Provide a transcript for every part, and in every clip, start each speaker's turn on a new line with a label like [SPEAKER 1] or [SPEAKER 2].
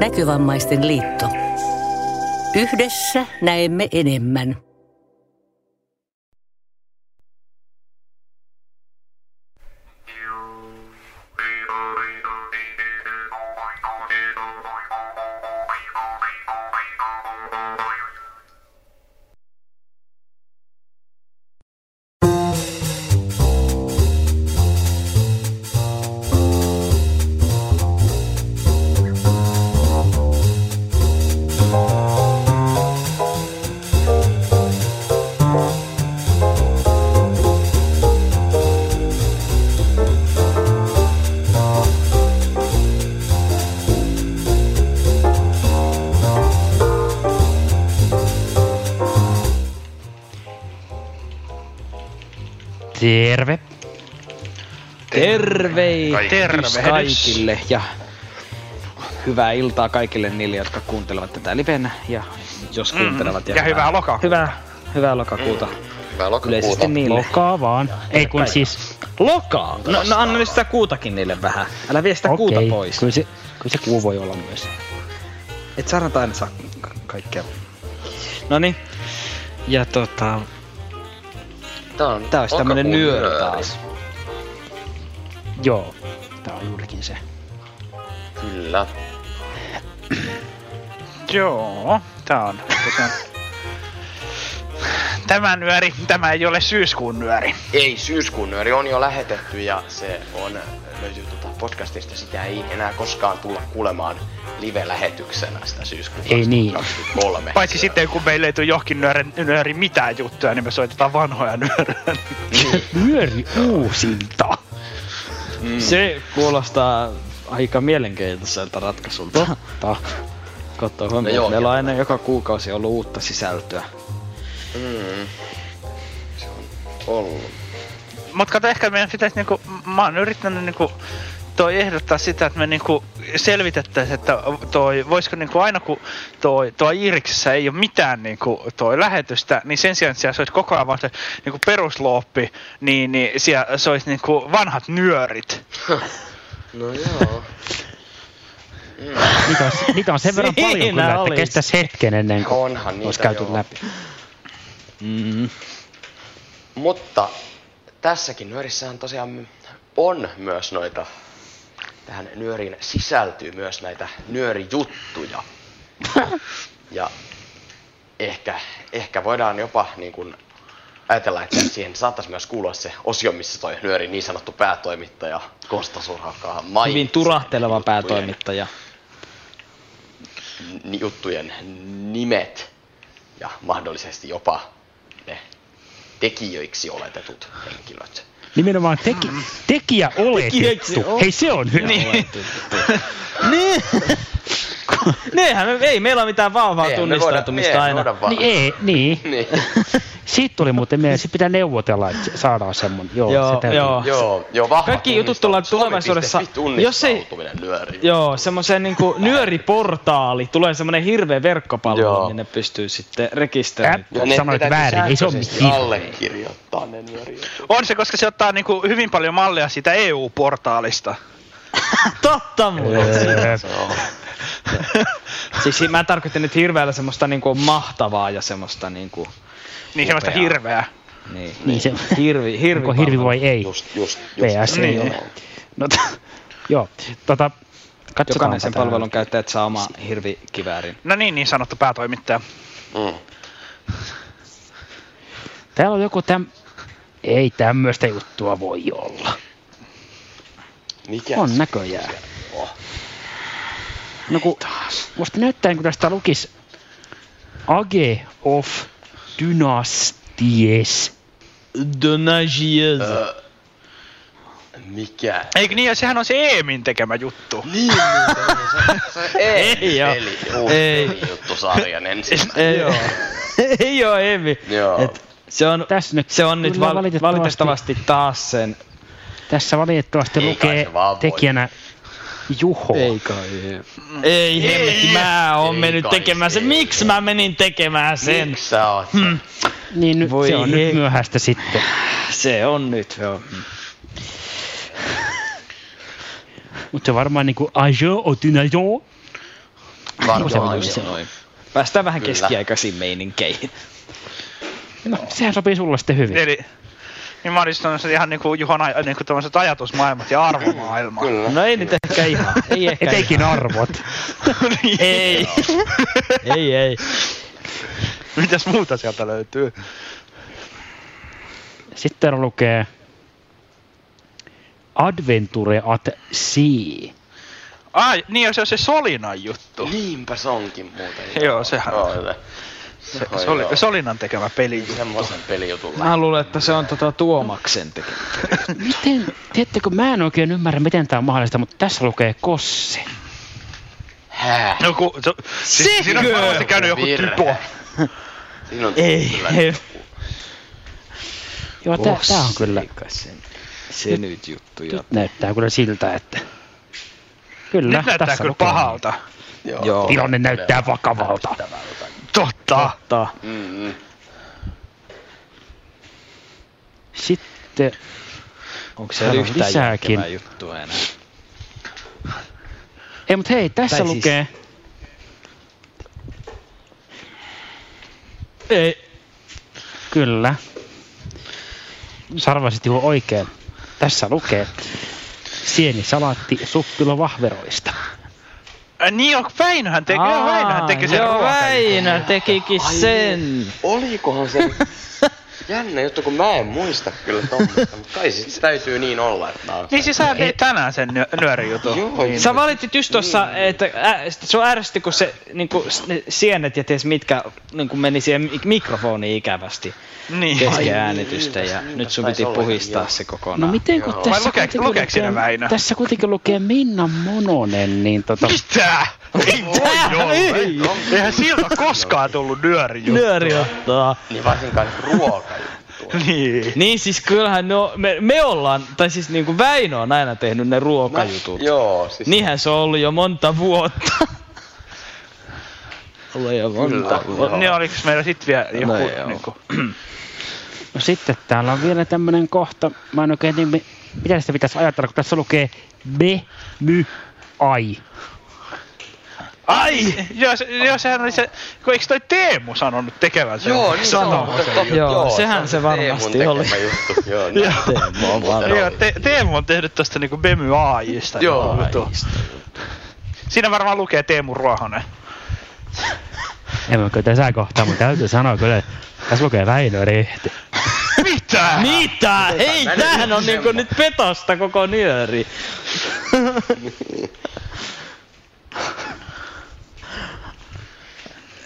[SPEAKER 1] Näkövammaisten liitto. Yhdessä näemme enemmän.
[SPEAKER 2] Tervehdys
[SPEAKER 3] Tervehdys.
[SPEAKER 2] kaikille ja hyvää iltaa kaikille niille, jotka kuuntelevat tätä livenä ja jos kuuntelevat.
[SPEAKER 3] Mm, ja hyvää lokakuuta.
[SPEAKER 2] Hyvää, hyvää lokakuuta.
[SPEAKER 4] Hyvää lokakuuta.
[SPEAKER 2] Yleisesti niille.
[SPEAKER 5] Lokaa vaan. Ei kun
[SPEAKER 2] Kaikki.
[SPEAKER 5] siis...
[SPEAKER 2] Lokaa! No, no anna nyt sitä kuutakin niille vähän. Älä vie sitä kuuta
[SPEAKER 5] Okei,
[SPEAKER 2] pois.
[SPEAKER 5] Kyllä se, kyllä se kuu voi olla myös.
[SPEAKER 2] Et sä aina saa ka- kaikkea. Noni. Ja tota,
[SPEAKER 4] Tää on
[SPEAKER 2] tää olisi tämmönen nyöri taas.
[SPEAKER 5] Joo. Tää on juurikin se.
[SPEAKER 4] Kyllä.
[SPEAKER 3] Joo, tää on tosiaan... Tämä nyöri, tämä ei ole syyskuun nyöri.
[SPEAKER 4] Ei, syyskuun nyöri on jo lähetetty ja se on löytyy tuota podcastista. Sitä ei enää koskaan tulla kuulemaan live-lähetyksenä sitä syyskuun
[SPEAKER 5] Ei niin.
[SPEAKER 4] 2023.
[SPEAKER 3] Paitsi sitten kun meille ei tule johonkin nyöri, nyöri mitään juttuja, niin me soitetaan vanhoja nyöriä.
[SPEAKER 5] Nyöri uusinta.
[SPEAKER 4] Mm.
[SPEAKER 2] Se kuulostaa aika mielenkiintoiselta ratkaisulta.
[SPEAKER 5] Totta.
[SPEAKER 2] Katso huomioon,
[SPEAKER 4] joo,
[SPEAKER 2] meillä on aina joka kuukausi ollut uutta sisältöä.
[SPEAKER 4] Mm. Se on ollut.
[SPEAKER 3] Mut kato, ehkä meidän pitäisi niinku, mä oon yrittänyt niinku toi ehdottaa sitä, että me niinku selvitettäisiin, että toi, voisiko niinku aina kun toi, toi Iiriksessä ei ole mitään niinku toi lähetystä, niin sen sijaan, että siellä se olisi koko ajan vaan se niinku peruslooppi, niin, niin siellä se olisi niinku vanhat nyörit.
[SPEAKER 4] No joo.
[SPEAKER 5] Niitä on, niitä on sen verran
[SPEAKER 2] Siinä
[SPEAKER 5] paljon kyllä, että
[SPEAKER 2] olis.
[SPEAKER 5] kestäisi hetken ennen kuin
[SPEAKER 4] Onhan
[SPEAKER 5] olisi käyty
[SPEAKER 4] joo.
[SPEAKER 5] läpi.
[SPEAKER 2] Mm.
[SPEAKER 4] Mutta tässäkin nyörissähän tosiaan on myös noita, tähän nyöriin sisältyy myös näitä nyörijuttuja. Ja ehkä, ehkä voidaan jopa niin kuin ajatella, että siihen saattaisi myös kuulua se osio, missä toi nyöri niin sanottu päätoimittaja Kosta Surhakkaa mainitsi.
[SPEAKER 2] Hyvin turahteleva
[SPEAKER 4] juttujen-
[SPEAKER 2] päätoimittaja.
[SPEAKER 4] juttujen nimet ja mahdollisesti jopa ne tekijöiksi oletetut henkilöt.
[SPEAKER 5] Nimenomaan teki, tekijä
[SPEAKER 2] Tekijöiksi
[SPEAKER 5] oletettu. Hei se on hyvä.
[SPEAKER 2] Niin. niin. Nehän, me- ei meillä ole mitään vahvaa
[SPEAKER 4] voida-
[SPEAKER 2] tunnistautumista
[SPEAKER 4] me
[SPEAKER 2] aina.
[SPEAKER 4] voida vaan-
[SPEAKER 5] Niin ei, niin.
[SPEAKER 4] Niin.
[SPEAKER 5] Siitä tuli muuten mieleen, sit pitää neuvotella, että saadaan semmonen. Joo,
[SPEAKER 2] Joo,
[SPEAKER 5] se täytyy.
[SPEAKER 2] joo.
[SPEAKER 4] Joo, joo, vahva
[SPEAKER 2] Kaikki jutut tullaan tulevaisuudessa- jos ei-
[SPEAKER 4] nyöriin.
[SPEAKER 2] Joo, semmoisen niinku nyöriportaali. Tulee semmonen hirveä verkkopalvelu,
[SPEAKER 4] Joo.
[SPEAKER 2] minne pystyy sitten rekisteröimään.
[SPEAKER 5] Ä- Sanoit väärin, ei se ole mitään.
[SPEAKER 4] allekirjoittaa ne.
[SPEAKER 3] On se, koska se ottaa niinku hyvin paljon mallia siitä EU-portaalista.
[SPEAKER 2] Totta muuten. Siis mä tarkoitin nyt hirveällä semmoista niinku mahtavaa ja semmoista niinku...
[SPEAKER 3] Niin semmoista
[SPEAKER 2] Upeaa.
[SPEAKER 3] hirveää.
[SPEAKER 2] Niin,
[SPEAKER 5] Niin se-
[SPEAKER 2] hirvi, hirvi,
[SPEAKER 5] onko hirvi vai ei?
[SPEAKER 4] Just, just, just.
[SPEAKER 5] Ei
[SPEAKER 3] Niin.
[SPEAKER 5] ole. No, t- joo, tota, katsotaan
[SPEAKER 2] Jokainen sen palvelun käyttäjät saa oma hirvikiväärin.
[SPEAKER 3] No niin, niin sanottu päätoimittaja.
[SPEAKER 4] Mm.
[SPEAKER 5] Täällä on joku täm... Ei tämmöistä juttua voi olla.
[SPEAKER 4] Mikä
[SPEAKER 5] On näköjään.
[SPEAKER 4] on?
[SPEAKER 5] No kun, musta näyttää, kun tästä lukis Age of Dynasties.
[SPEAKER 2] Donagies.
[SPEAKER 4] Ö, Mikä?
[SPEAKER 3] Eikö niin, ja sehän on se Eemin tekemä juttu.
[SPEAKER 4] Niin, muuten, se, se
[SPEAKER 2] Ei oo.
[SPEAKER 4] Eli, uusi
[SPEAKER 2] Ei.
[SPEAKER 4] juttusarjan ensimmäinen.
[SPEAKER 2] Ei, joo. ei oo Eemi.
[SPEAKER 4] Joo.
[SPEAKER 2] Et se on,
[SPEAKER 5] Tässä nyt
[SPEAKER 2] se on nyt val-
[SPEAKER 5] valitettavasti-
[SPEAKER 2] valitettavasti taas sen.
[SPEAKER 5] Tässä valitettavasti
[SPEAKER 4] Ei
[SPEAKER 5] lukee
[SPEAKER 4] se vaan voi.
[SPEAKER 5] tekijänä Juho.
[SPEAKER 2] kai. Ei hemmetti, mä oon
[SPEAKER 4] Ei
[SPEAKER 2] mennyt
[SPEAKER 4] kai
[SPEAKER 2] tekemään sen.
[SPEAKER 4] se.
[SPEAKER 2] Miksi mä menin tekemään sen?
[SPEAKER 4] Miksi sä oot?
[SPEAKER 2] Hmm.
[SPEAKER 5] Niin nyt,
[SPEAKER 2] Voi
[SPEAKER 5] se on
[SPEAKER 2] hei.
[SPEAKER 5] nyt myöhäistä sitten.
[SPEAKER 2] Se on nyt, joo.
[SPEAKER 5] Mutta se varmaan niinku Age of Dynasties.
[SPEAKER 4] Varmaan
[SPEAKER 2] just
[SPEAKER 4] joo.
[SPEAKER 2] noin. Päästään vähän
[SPEAKER 4] Kyllä.
[SPEAKER 2] keskiaikaisiin meininkeihin.
[SPEAKER 5] No, sehän sopii sulle sitten hyvin.
[SPEAKER 3] Eli niin mä olin tämmöiset ihan niinku Juhon aj- niinku tämmöiset ajatusmaailmat ja arvomaailma.
[SPEAKER 4] Kyllä.
[SPEAKER 2] No ei nyt ehkä ihan. Ei ehkä
[SPEAKER 5] Etenkin arvot.
[SPEAKER 3] Niin.
[SPEAKER 2] Ei. ei, ei.
[SPEAKER 3] Mitäs muuta sieltä löytyy?
[SPEAKER 5] Sitten lukee Adventure at Sea.
[SPEAKER 3] Ai, niin se on se Solinan juttu.
[SPEAKER 4] Niinpä se onkin muuten.
[SPEAKER 3] Joo, sehän on. Se,
[SPEAKER 4] Oi,
[SPEAKER 3] Soli,
[SPEAKER 4] joo.
[SPEAKER 3] Solinan tekemä peli.
[SPEAKER 4] Semmoisen pelijutun
[SPEAKER 2] Mä luulen, että se on tota Tuomaksen tekemä.
[SPEAKER 5] Miten, tiedättekö, mä en oikein ymmärrä, miten tämä on mahdollista, mutta tässä lukee Kosse.
[SPEAKER 4] Hää?
[SPEAKER 3] No ku, se, siis, siinä on varmasti käynyt joku
[SPEAKER 4] Virhe.
[SPEAKER 3] typo.
[SPEAKER 4] Siinä on
[SPEAKER 2] Ei,
[SPEAKER 4] kyllä.
[SPEAKER 5] Joo, tää, tää on kyllä,
[SPEAKER 2] Se, se nyt juttu. Ja...
[SPEAKER 5] nyt näyttää kyllä siltä, että Kyllä,
[SPEAKER 3] Nyt näyttää
[SPEAKER 5] tässä
[SPEAKER 3] kyllä
[SPEAKER 5] lukee.
[SPEAKER 3] pahalta.
[SPEAKER 4] Joo.
[SPEAKER 5] Tilanne näyttää vakavalta.
[SPEAKER 3] Totta.
[SPEAKER 2] Totta.
[SPEAKER 4] Mm-mm.
[SPEAKER 5] Sitten
[SPEAKER 2] Onko
[SPEAKER 5] Täällä
[SPEAKER 2] se
[SPEAKER 5] on
[SPEAKER 2] yhtään
[SPEAKER 5] lisääkin.
[SPEAKER 2] juttua enää?
[SPEAKER 5] Ei, mutta hei, tässä
[SPEAKER 2] Tai siis-
[SPEAKER 5] lukee...
[SPEAKER 2] Ei.
[SPEAKER 5] Kyllä. Sarvasit juuri oikein. Tässä lukee sienisalaatti suppilovahveroista.
[SPEAKER 3] Äh, niin on, Väinöhän teki, joo, Väinöhän teki sen
[SPEAKER 2] Joo,
[SPEAKER 3] ruokan.
[SPEAKER 2] Väinö tekikin
[SPEAKER 4] Ai
[SPEAKER 2] sen.
[SPEAKER 4] Olikohan se jännä juttu, kun mä en muista kyllä tommoista, mutta kai sit se täytyy niin olla, että on
[SPEAKER 3] Niin siis sä teit tänään sen nyö- nyörijutun.
[SPEAKER 4] Joo,
[SPEAKER 3] niin.
[SPEAKER 2] Sä valitit just tossa, että ä, se on ärsytti, kun se niinku, s- ne sienet ja ties mitkä niinku meni siihen mik- mikrofoniin ikävästi
[SPEAKER 3] Niin.
[SPEAKER 2] kesken
[SPEAKER 4] niin,
[SPEAKER 2] äänitystä ja
[SPEAKER 4] niinpä,
[SPEAKER 2] nyt sun piti puhistaa
[SPEAKER 4] joo.
[SPEAKER 2] se
[SPEAKER 5] No
[SPEAKER 2] kokonaan.
[SPEAKER 5] miten kun
[SPEAKER 4] Joo.
[SPEAKER 5] tässä
[SPEAKER 3] Vai lukeeko-
[SPEAKER 5] kuitenkin lukee-
[SPEAKER 3] Väinö?
[SPEAKER 5] Tässä kuitenkin lukee Minna Mononen, niin tota...
[SPEAKER 3] Mitä? Ei voi olla.
[SPEAKER 2] Ei.
[SPEAKER 3] Eihän siltä koskaan tullut nyörijuttu.
[SPEAKER 2] Nyöri ottaa.
[SPEAKER 4] Niin varsinkaan ruokajuttua.
[SPEAKER 3] Niin.
[SPEAKER 2] Niin siis kyllähän no, me, me ollaan, tai siis niinku Väinö on aina tehnyt ne ruokajutut.
[SPEAKER 4] Joo, siis
[SPEAKER 2] Niinhän se on ollut jo monta vuotta. Ollut jo monta
[SPEAKER 4] Kyllä.
[SPEAKER 2] vuotta.
[SPEAKER 3] Niin oliko meillä sit vielä joku
[SPEAKER 2] No joo.
[SPEAKER 3] niinku...
[SPEAKER 5] No sitten täällä on vielä tämmönen kohta, mä en oikein mi- mitä sitä pitäisi ajatella, kun tässä lukee be, my, ai.
[SPEAKER 3] Ai! Joo, se, joo, sehän oli se... Kun eikö toi Teemu sanonut tekevän sen?
[SPEAKER 4] Joo, niin
[SPEAKER 2] Sanoo.
[SPEAKER 4] sanoo, mutta totta,
[SPEAKER 2] Joo, sehän
[SPEAKER 4] on
[SPEAKER 2] se varmasti
[SPEAKER 4] Teemun
[SPEAKER 2] oli.
[SPEAKER 4] Juttu. Joo, niin.
[SPEAKER 2] Teemu on varmaan.
[SPEAKER 3] Joo, te, Teemu on tehnyt tosta niinku Bemy AIsta.
[SPEAKER 4] Joo.
[SPEAKER 3] jutun. Siinä varmaan lukee Teemu Ruohonen.
[SPEAKER 5] En mä kyllä tässä kohtaa, mutta täytyy sanoa kyllä, että tässä lukee Väinö Rehti.
[SPEAKER 3] Mitä?
[SPEAKER 2] Mitä? Ei,
[SPEAKER 4] mä nyt
[SPEAKER 2] tämähän on niinku nyt petosta koko nyöri.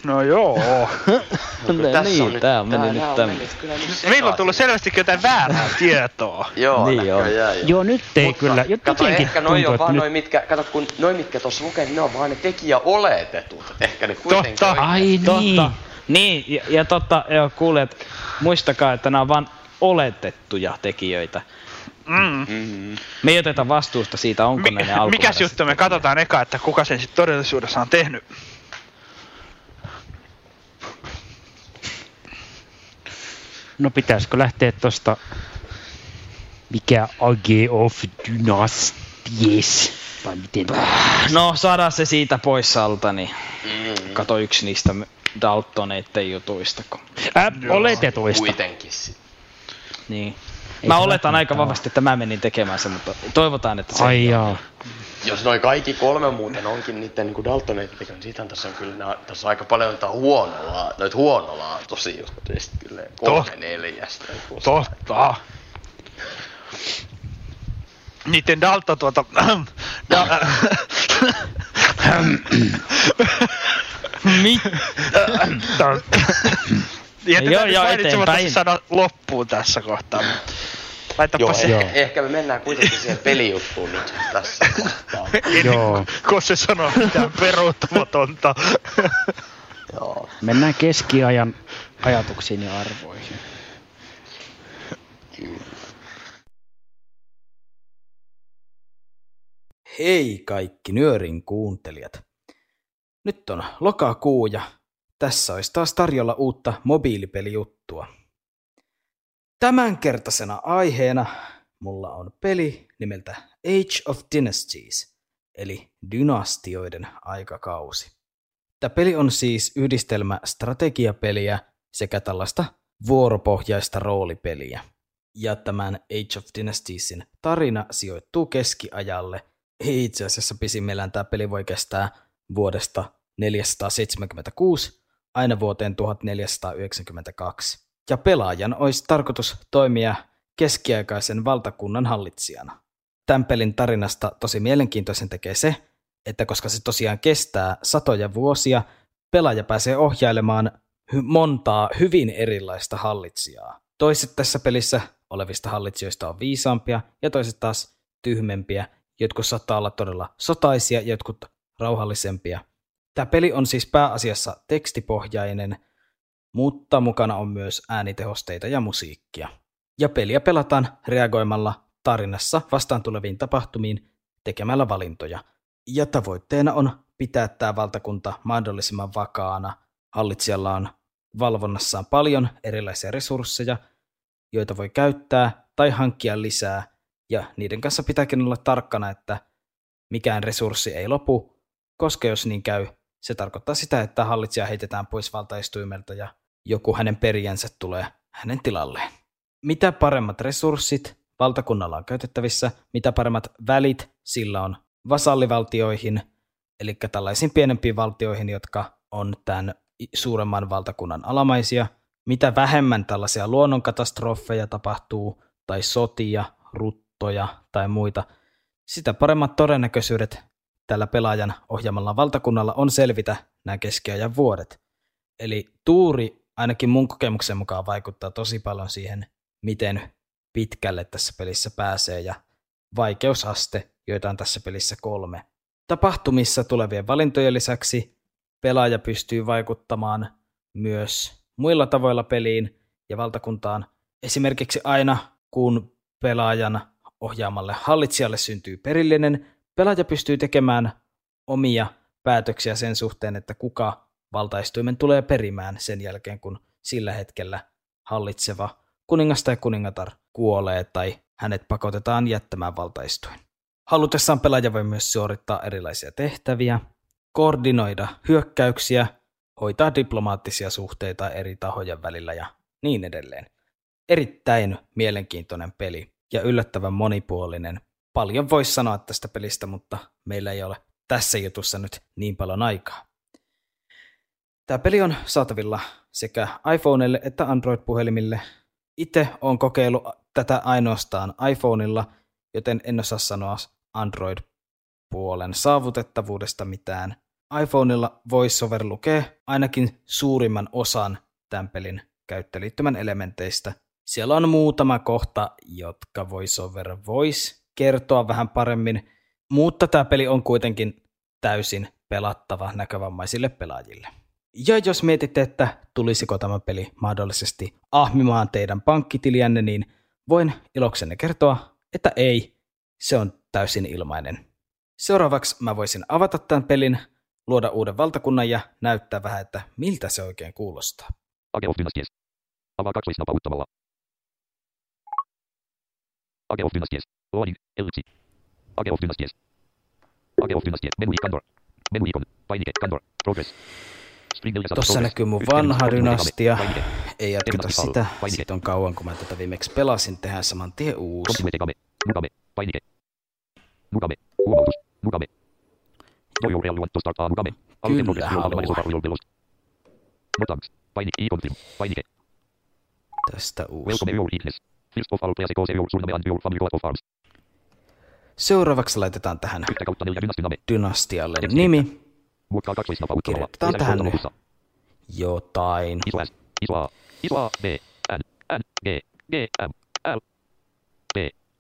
[SPEAKER 3] No joo.
[SPEAKER 4] Tässä
[SPEAKER 2] niin,
[SPEAKER 4] on nyt-
[SPEAKER 2] tää meni nyt
[SPEAKER 4] nyt
[SPEAKER 3] Meillä on tullut selvästi jotain väärää tietoa.
[SPEAKER 4] Joo,
[SPEAKER 2] Niin
[SPEAKER 4] niin joo.
[SPEAKER 5] Joo, nyt ei
[SPEAKER 4] Mutta
[SPEAKER 5] kyllä.
[SPEAKER 4] Kato,
[SPEAKER 5] Jotenkin
[SPEAKER 4] ehkä noi on vaan
[SPEAKER 5] nyt...
[SPEAKER 4] noi mitkä, kato kun noi mitkä tuossa lukee, niin ne on vaan ne tekijäoletetut. Ehkä ne kuitenkin
[SPEAKER 3] Totta.
[SPEAKER 4] oikein-
[SPEAKER 5] Ai niin.
[SPEAKER 2] Totta. Niin, ja, ja totta, joo, kuulijat, muistakaa, että nämä on vain oletettuja tekijöitä.
[SPEAKER 3] Mm.
[SPEAKER 4] Mm.
[SPEAKER 2] Me ei oteta vastuusta siitä, onko
[SPEAKER 3] Mi-
[SPEAKER 2] ne ne alkuperäiset
[SPEAKER 3] mikäs juttu, me katsotaan eka, että kuka sen sitten todellisuudessa on tehnyt.
[SPEAKER 5] No pitäisikö lähteä tosta... Mikä Age of Dynasties? Vai miten?
[SPEAKER 2] No, saadaan se siitä pois alta, niin
[SPEAKER 4] Mm.
[SPEAKER 2] kato yksi niistä Daltoneiden jutuista. Kun...
[SPEAKER 5] Äh, oletetuista.
[SPEAKER 4] Kuitenkin.
[SPEAKER 2] Niin.
[SPEAKER 5] Ei
[SPEAKER 2] Mä oletan aika vahvasti, että mä menin tekemään sen, mutta toivotaan, että se
[SPEAKER 5] Ai jaa.
[SPEAKER 4] Jos noi kaikki kolme muuten onkin niiden niinku Daltoneiden tekemä, niin siitähän tässä on kyllä nää, tässä on aika paljon noita huonola, noita huonolaatuisia juttuja, sit kyllä kolme
[SPEAKER 3] Toh.
[SPEAKER 4] neljästä.
[SPEAKER 3] Totta. Niiden Dalto tuota... da,
[SPEAKER 2] Mi-
[SPEAKER 3] Jätetään
[SPEAKER 2] Joo,
[SPEAKER 3] nyt
[SPEAKER 2] joo,
[SPEAKER 3] mainitsematta sana loppuun tässä kohtaa. Laitapa
[SPEAKER 4] Joo,
[SPEAKER 3] se,
[SPEAKER 5] Joo.
[SPEAKER 4] eh- ehkä me mennään kuitenkin siihen pelijuttuun nyt tässä kohtaa.
[SPEAKER 3] ennen
[SPEAKER 5] Joo.
[SPEAKER 3] kun se sanoo mitään peruuttamatonta.
[SPEAKER 4] Joo.
[SPEAKER 5] Mennään keskiajan ajatuksiin ja arvoihin.
[SPEAKER 2] Hei kaikki nyörin kuuntelijat. Nyt on lokakuu ja tässä olisi taas tarjolla uutta mobiilipelijuttua. Tämänkertaisena aiheena mulla on peli nimeltä Age of Dynasties, eli dynastioiden aikakausi. Tämä peli on siis yhdistelmä strategiapeliä sekä tällaista vuoropohjaista roolipeliä. Ja tämän Age of Dynastiesin tarina sijoittuu keskiajalle. Itse asiassa pisimmillään tämä peli voi kestää vuodesta 476 aina vuoteen 1492. Ja pelaajan olisi tarkoitus toimia keskiaikaisen valtakunnan hallitsijana. Tämän pelin tarinasta tosi mielenkiintoisen tekee se, että koska se tosiaan kestää satoja vuosia, pelaaja pääsee ohjailemaan montaa hyvin erilaista hallitsijaa. Toiset tässä pelissä olevista hallitsijoista on viisaampia ja toiset taas tyhmempiä. Jotkut saattaa olla todella sotaisia jotkut rauhallisempia. Tämä peli on siis pääasiassa tekstipohjainen, mutta mukana on myös äänitehosteita ja musiikkia. Ja peliä pelataan reagoimalla tarinassa vastaan tuleviin tapahtumiin tekemällä valintoja. Ja tavoitteena on pitää tämä valtakunta mahdollisimman vakaana. Hallitsijalla on valvonnassaan paljon erilaisia resursseja, joita voi käyttää tai hankkia lisää, ja niiden kanssa pitääkin olla tarkkana, että mikään resurssi ei lopu, koska jos niin käy, se tarkoittaa sitä, että hallitsija heitetään pois valtaistuimelta ja joku hänen perijänsä tulee hänen tilalleen. Mitä paremmat resurssit valtakunnalla on käytettävissä, mitä paremmat välit sillä on vasallivaltioihin, eli tällaisiin pienempiin valtioihin, jotka on tämän suuremman valtakunnan alamaisia, mitä vähemmän tällaisia luonnonkatastrofeja tapahtuu, tai sotia, ruttoja tai muita, sitä paremmat todennäköisyydet tällä pelaajan ohjaamalla valtakunnalla on selvitä nämä keskiajan vuodet. Eli tuuri ainakin mun kokemuksen mukaan vaikuttaa tosi paljon siihen, miten pitkälle tässä pelissä pääsee ja vaikeusaste, joita on tässä pelissä kolme. Tapahtumissa tulevien valintojen lisäksi pelaaja pystyy vaikuttamaan myös muilla tavoilla peliin ja valtakuntaan. Esimerkiksi aina kun pelaajan ohjaamalle hallitsijalle syntyy perillinen, pelaaja pystyy tekemään omia päätöksiä sen suhteen, että kuka valtaistuimen tulee perimään sen jälkeen, kun sillä hetkellä hallitseva kuningas tai kuningatar kuolee tai hänet pakotetaan jättämään valtaistuin. Halutessaan pelaaja voi myös suorittaa erilaisia tehtäviä, koordinoida hyökkäyksiä, hoitaa diplomaattisia suhteita eri tahojen välillä ja niin edelleen. Erittäin mielenkiintoinen peli ja yllättävän monipuolinen. Paljon voisi sanoa tästä pelistä, mutta meillä ei ole tässä jutussa nyt niin paljon aikaa. Tämä peli on saatavilla sekä iPhoneille että Android-puhelimille. Itse olen kokeillut tätä ainoastaan iPhoneilla, joten en osaa sanoa Android-puolen saavutettavuudesta mitään. iPhoneilla VoiceOver lukee ainakin suurimman osan tämän pelin käyttöliittymän elementeistä. Siellä on muutama kohta, jotka VoiceOver voisi kertoa vähän paremmin, mutta tämä peli on kuitenkin täysin pelattava näkövammaisille pelaajille. Ja jos mietitte, että tulisiko tämä peli mahdollisesti ahmimaan teidän pankkitiliänne, niin voin iloksenne kertoa, että ei, se on täysin ilmainen. Seuraavaksi mä voisin avata tämän pelin, luoda uuden valtakunnan ja näyttää vähän, että miltä se oikein kuulostaa.
[SPEAKER 6] Age of Dynasties. Avaa kaksoisnapauttamalla. Age of Dynasties. Loading. Ellipsi. Age of Dynasties. Age of Dynasties. Menu Candor. Menu icon. Painike. Candor. Progress. Spring 400
[SPEAKER 2] Tuossa
[SPEAKER 6] Progress.
[SPEAKER 2] näkyy mun vanha dynastia. Ei jatketa sitä. Siitä on kauan, kun mä tätä viimeksi pelasin. Tehdään saman tien uusi.
[SPEAKER 6] Mugabe. Painike. Mugabe. Huomautus. Mugabe. Do you really want to start a? Aloite
[SPEAKER 2] Kyllä haluan.
[SPEAKER 6] thanks. Painike. E-confirm. Painike.
[SPEAKER 2] Tästä uusi.
[SPEAKER 6] Welcome your weakness.
[SPEAKER 2] Seuraavaksi laitetaan tähän dynastialle nimi. Kirjoitetaan tähän. Jotain.
[SPEAKER 6] Iso S. Iso A. Iso A. B. N. N. G. G. M. L. B.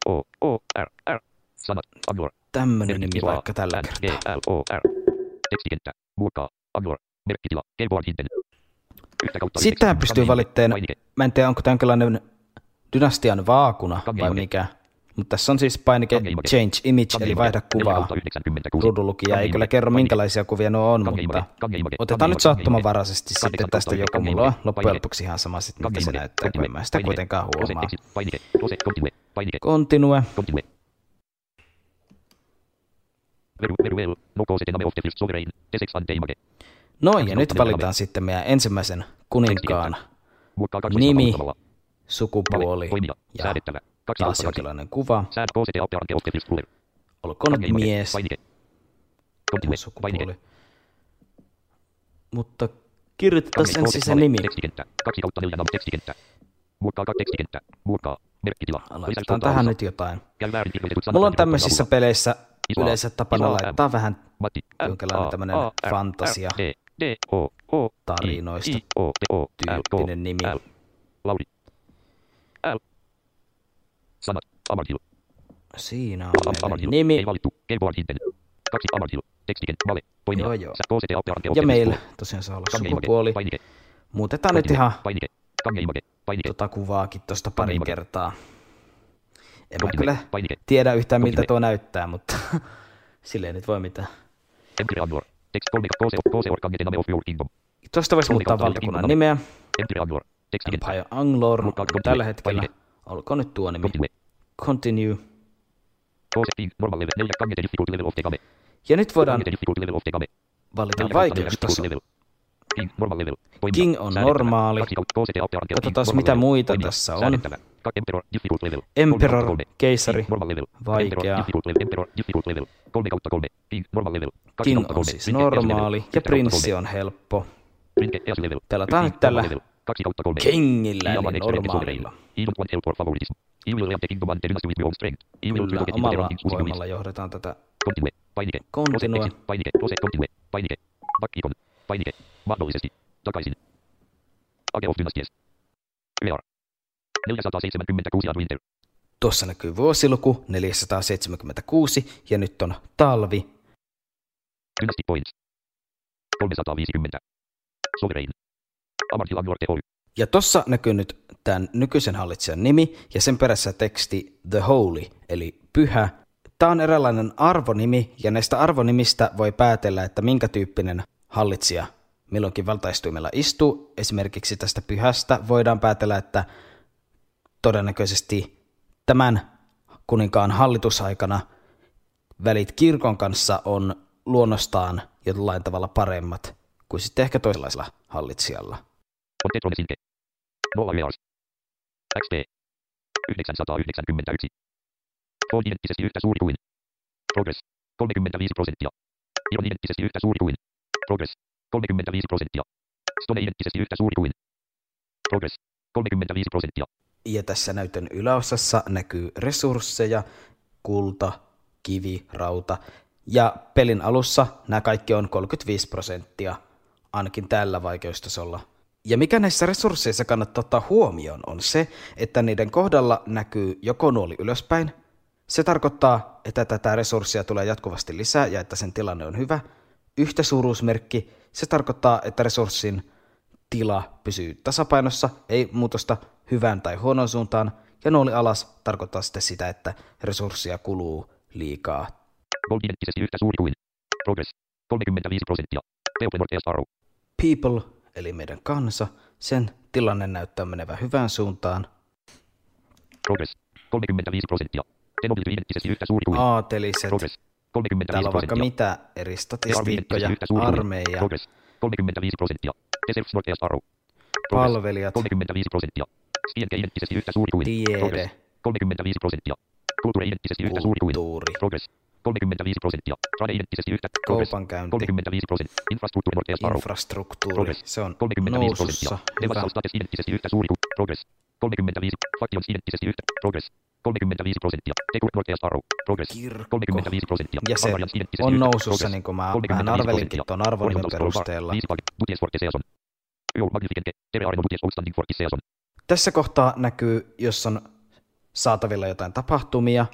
[SPEAKER 6] O. O. R. R. Sanat. Agnor.
[SPEAKER 2] Tämmönen nimi vaikka tällä.
[SPEAKER 6] G.
[SPEAKER 2] kertaa.
[SPEAKER 6] L. O. R. Tekstikenttä. Muokkaa. Agnor. Merkkitila. Keyboard hinten. Yhtä kautta
[SPEAKER 2] Sitten pystyy valitteen, mä en tiedä onko tämä jonkinlainen dynastian vaakuna vai mikä, mutta tässä on siis painike change image, eli vaihda kuvaa. Ruudunlukija ei kyllä kerro minkälaisia kuvia nuo on, mutta otetaan nyt sattumanvaraisesti sitten tästä joku. Mulla on loppujen lopuksi ihan sama sitten, miltä se näyttää, kun en mä sitä kuitenkaan huomaa.
[SPEAKER 6] Continue. Painike.
[SPEAKER 2] Continue.
[SPEAKER 6] Continue. Very, very well. No cause the name of the first sovereign. The sex and Teimage.
[SPEAKER 2] No ja nyt valitaan sitten meidän ensimmäisen kuninkaan Nimi. Sukupuoli ja taas jonkinlainen kuva. Olkoon mies ja sukupuoli. Mutta kirjoitetaan
[SPEAKER 6] Kange.
[SPEAKER 2] ensin se nimi.
[SPEAKER 6] Muokkaa kaksi tekstikenttä. Muokkaa. Merkkitila.
[SPEAKER 2] Laitetaan tähän nyt jotain. Mulla on tämmöisissä peleissä yleensä tapana laittaa vähän jonkinlainen tämmönen
[SPEAKER 6] R,
[SPEAKER 2] fantasia
[SPEAKER 6] E,
[SPEAKER 2] tarinoista tyyppinen nimi.
[SPEAKER 6] Lauri. Sanat. Amartil.
[SPEAKER 2] Siinä on meidän nimi.
[SPEAKER 6] Ei valittu. Keyboard hinten. Kaksi Amartil. Tekstiken. Vale. Poimia.
[SPEAKER 2] Joo, joo. Ja meillä tosiaan saa olla sukupuoli.
[SPEAKER 6] Painike.
[SPEAKER 2] Muutetaan nyt ihan
[SPEAKER 6] Painike. Kangeimake. Painike.
[SPEAKER 2] tota kuvaakin tosta parin
[SPEAKER 6] Kangeimake.
[SPEAKER 2] kertaa. En mä kyllä
[SPEAKER 6] Painike.
[SPEAKER 2] tiedä yhtään miltä tuo näyttää, mutta silleen nyt voi mitään.
[SPEAKER 6] Empire Annual. Text 3 KC KC or Kange Name of Your Kingdom.
[SPEAKER 2] Tuosta voisi muuttaa valtakunnan nimeä.
[SPEAKER 6] Empire
[SPEAKER 2] Anglor tällä hetkellä. Olkoon nyt tuo nimi.
[SPEAKER 6] Continue.
[SPEAKER 2] Continue.
[SPEAKER 6] KC King. Normal level. 4 Kange difficulty level of the game.
[SPEAKER 2] Ja nyt voidaan valita vaikeustaso.
[SPEAKER 6] King.
[SPEAKER 2] On normaali. Katsotaan, mitä muita tässä on.
[SPEAKER 6] Emperor
[SPEAKER 2] keisari, vaikea.
[SPEAKER 6] Emperor difficult level. Emperor difficult level. 3 kautta 3. King.
[SPEAKER 2] On siis normaali ja prinssi on helppo. Pelataan nyt tällä.
[SPEAKER 6] Kaksi kautta kolme.
[SPEAKER 2] Kingillä eli
[SPEAKER 6] Ilman
[SPEAKER 2] normaalilla. Kyllä omalla
[SPEAKER 6] your
[SPEAKER 2] voimalla johdetaan tätä.
[SPEAKER 6] Continue. Painike.
[SPEAKER 2] Continue.
[SPEAKER 6] Painike. Close. Continue. Painike. Back icon. Painike. Mahdollisesti. Takaisin. Age of Dynasties. VR. 476 and Winter.
[SPEAKER 2] Tuossa näkyy vuosiluku 476 ja nyt on talvi.
[SPEAKER 6] Dynasty Points. 350. Sovereign.
[SPEAKER 2] Ja tossa näkyy nyt tämän nykyisen hallitsijan nimi ja sen perässä teksti The Holy, eli pyhä. Tämä on eräänlainen arvonimi ja näistä arvonimistä voi päätellä, että minkä tyyppinen hallitsija milloinkin valtaistuimella istuu. Esimerkiksi tästä pyhästä voidaan päätellä, että todennäköisesti tämän kuninkaan hallitusaikana välit kirkon kanssa on luonnostaan jollain tavalla paremmat kuin sitten ehkä toisenlaisella hallitsijalla.
[SPEAKER 6] On Tetrone Sinke. Nolla Years. XP. 991. On identtisesti yhtä suuri kuin. Progress. 35 prosenttia. Ion identtisesti yhtä suuri kuin. Progress. 35 prosenttia. Stone identtisesti yhtä suuri kuin. Progress. 35 prosenttia.
[SPEAKER 2] Ja tässä näytön yläosassa näkyy resursseja, kulta, kivi, rauta. Ja pelin alussa nämä kaikki on 35 prosenttia, ainakin tällä vaikeustasolla. Ja mikä näissä resursseissa kannattaa ottaa huomioon on se, että niiden kohdalla näkyy joko nuoli ylöspäin. Se tarkoittaa, että tätä resurssia tulee jatkuvasti lisää ja että sen tilanne on hyvä. Yhtä suuruusmerkki, se tarkoittaa, että resurssin tila pysyy tasapainossa, ei muutosta hyvään tai huonoon suuntaan, ja nuoli alas tarkoittaa sitten sitä, että resurssia kuluu liikaa.
[SPEAKER 6] Yhtä suuri kuin. Progress. 35 prosenttia.
[SPEAKER 2] People, eli meidän kansa, sen tilanne näyttää menevän hyvään suuntaan.
[SPEAKER 6] Progress. 35 prosenttia. Tenobility identtisesti yhtä suuri kuin.
[SPEAKER 2] Aateliset,
[SPEAKER 6] Progress. 35
[SPEAKER 2] täällä on vaikka mitä eri statistiikkoja, armeija,
[SPEAKER 6] Progress. 35 prosenttia. Reserves Northeast Arrow.
[SPEAKER 2] Palvelijat,
[SPEAKER 6] 35 prosenttia. Skienke identtisesti yhtä suuri kuin.
[SPEAKER 2] tiede,
[SPEAKER 6] Progress. 35 prosenttia. Kulttuuri identtisesti yhtä suuri kuin. Progress. 35 prosenttia. Trade identtisesti yhtä.
[SPEAKER 2] Kaupankäynti,
[SPEAKER 6] 35 prosenttia. Infrastruktuuri
[SPEAKER 2] infrastruktuuri,
[SPEAKER 6] Progress.
[SPEAKER 2] se on
[SPEAKER 6] 35
[SPEAKER 2] nousussa,
[SPEAKER 6] prosenttia. Devasal status identtisesti yhtä suuri kuin. Progress. 35. Factions identtisesti yhtä. Progress. 35 prosenttia. Tekurt Northeast Arrow. Progress.
[SPEAKER 2] Kirkko.
[SPEAKER 6] 35 prosenttia.
[SPEAKER 2] Ja se on nousussa,
[SPEAKER 6] Progress.
[SPEAKER 2] niin kuin mä vähän
[SPEAKER 6] 35
[SPEAKER 2] arvelinkin tuon
[SPEAKER 6] bar.
[SPEAKER 2] perusteella. Tässä kohtaa näkyy, jos on saatavilla jotain tapahtumia.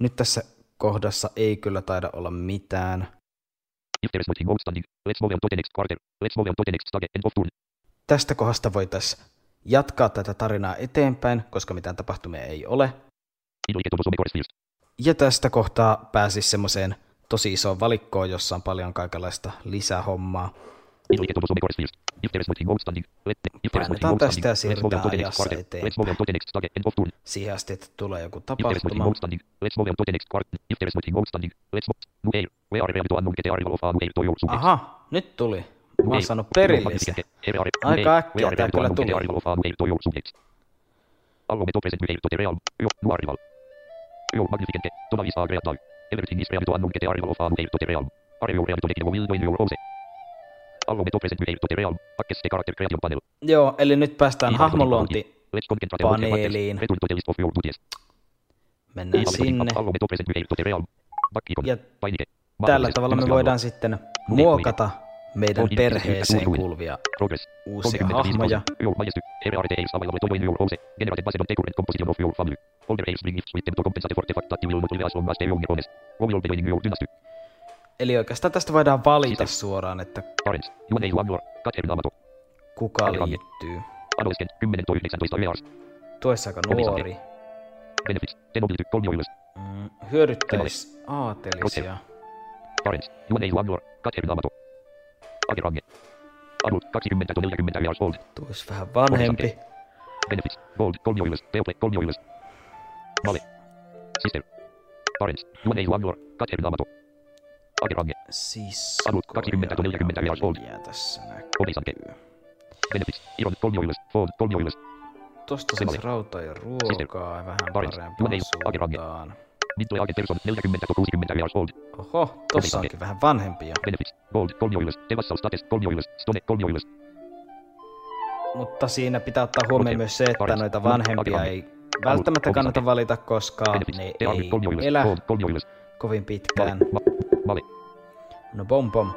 [SPEAKER 2] Nyt tässä kohdassa ei kyllä taida olla mitään.
[SPEAKER 6] Turn.
[SPEAKER 2] Tästä kohdasta voitaisiin jatkaa tätä tarinaa eteenpäin, koska mitään tapahtumia ei ole. Ja tästä kohtaa pääsisi semmoiseen tosi isoon valikkoon, jossa on paljon kaikenlaista lisähommaa. Painetaan tästä ja siirrytään ajassa
[SPEAKER 6] turn.
[SPEAKER 2] Siihen asti, että tulee joku tapahtuma. Aha, nyt tuli. Mä oon saanut perillisen. Aika äkkiä tää kyllä tuli.
[SPEAKER 6] Allo me present mujer to the real. Yo, no arrival. Yo, magnificente. Toda vista agreatal. Everything is real to annum que te arrival of a mujer to the real. Are you real to the will when your real. Character creation panel.
[SPEAKER 2] Joo, eli nyt päästään hahmonluonti.
[SPEAKER 6] Let's concentrate on the
[SPEAKER 2] Paneeliin.
[SPEAKER 6] matters. Return to the list of your duties.
[SPEAKER 2] Mennään sinne. Ja tällä tavalla me voidaan sitten muokata meidän perheeseen kuuluvia uusia
[SPEAKER 6] 35
[SPEAKER 2] hahmoja. Eli oikeastaan tästä voidaan valita suoraan, että kuka liittyy.
[SPEAKER 6] Adolescent, 10 to 19 years.
[SPEAKER 2] Tuossa aika nuori. Mm, hyödyttäis aatelisia.
[SPEAKER 6] Parents, you name one more. Catherine Amato. Agerange. Adult, 20 to 40 years old.
[SPEAKER 2] Tuois vähän vanhempi.
[SPEAKER 6] Benefits, gold, kolmio ylös. Teople, kolmio ylös. Male. Sister. Parents, you name one more. Agerange.
[SPEAKER 2] Siis
[SPEAKER 6] Adult, 20 40 years old.
[SPEAKER 2] tässä
[SPEAKER 6] Omisanke.
[SPEAKER 2] näkyy.
[SPEAKER 6] Benefits, Iron, kolmio ylös. Fold, kolmio ylös.
[SPEAKER 2] Tosta siis rautaa ja ruokaa ja vähän parempaan suuntaan.
[SPEAKER 6] Midway Agent Person, 40 to 60 years old.
[SPEAKER 2] Oho, tossa onkin vähän vanhempia.
[SPEAKER 6] Benefits, gold, kolmio ylös. Tevassal status, kolmio ylös. Stone, kolmio ylös.
[SPEAKER 2] Mutta siinä pitää ottaa huomioon myös se, että noita vanhempia ei välttämättä kannata valita, koska ne ei elä kovin pitkään.
[SPEAKER 6] Male.
[SPEAKER 2] No bom bom.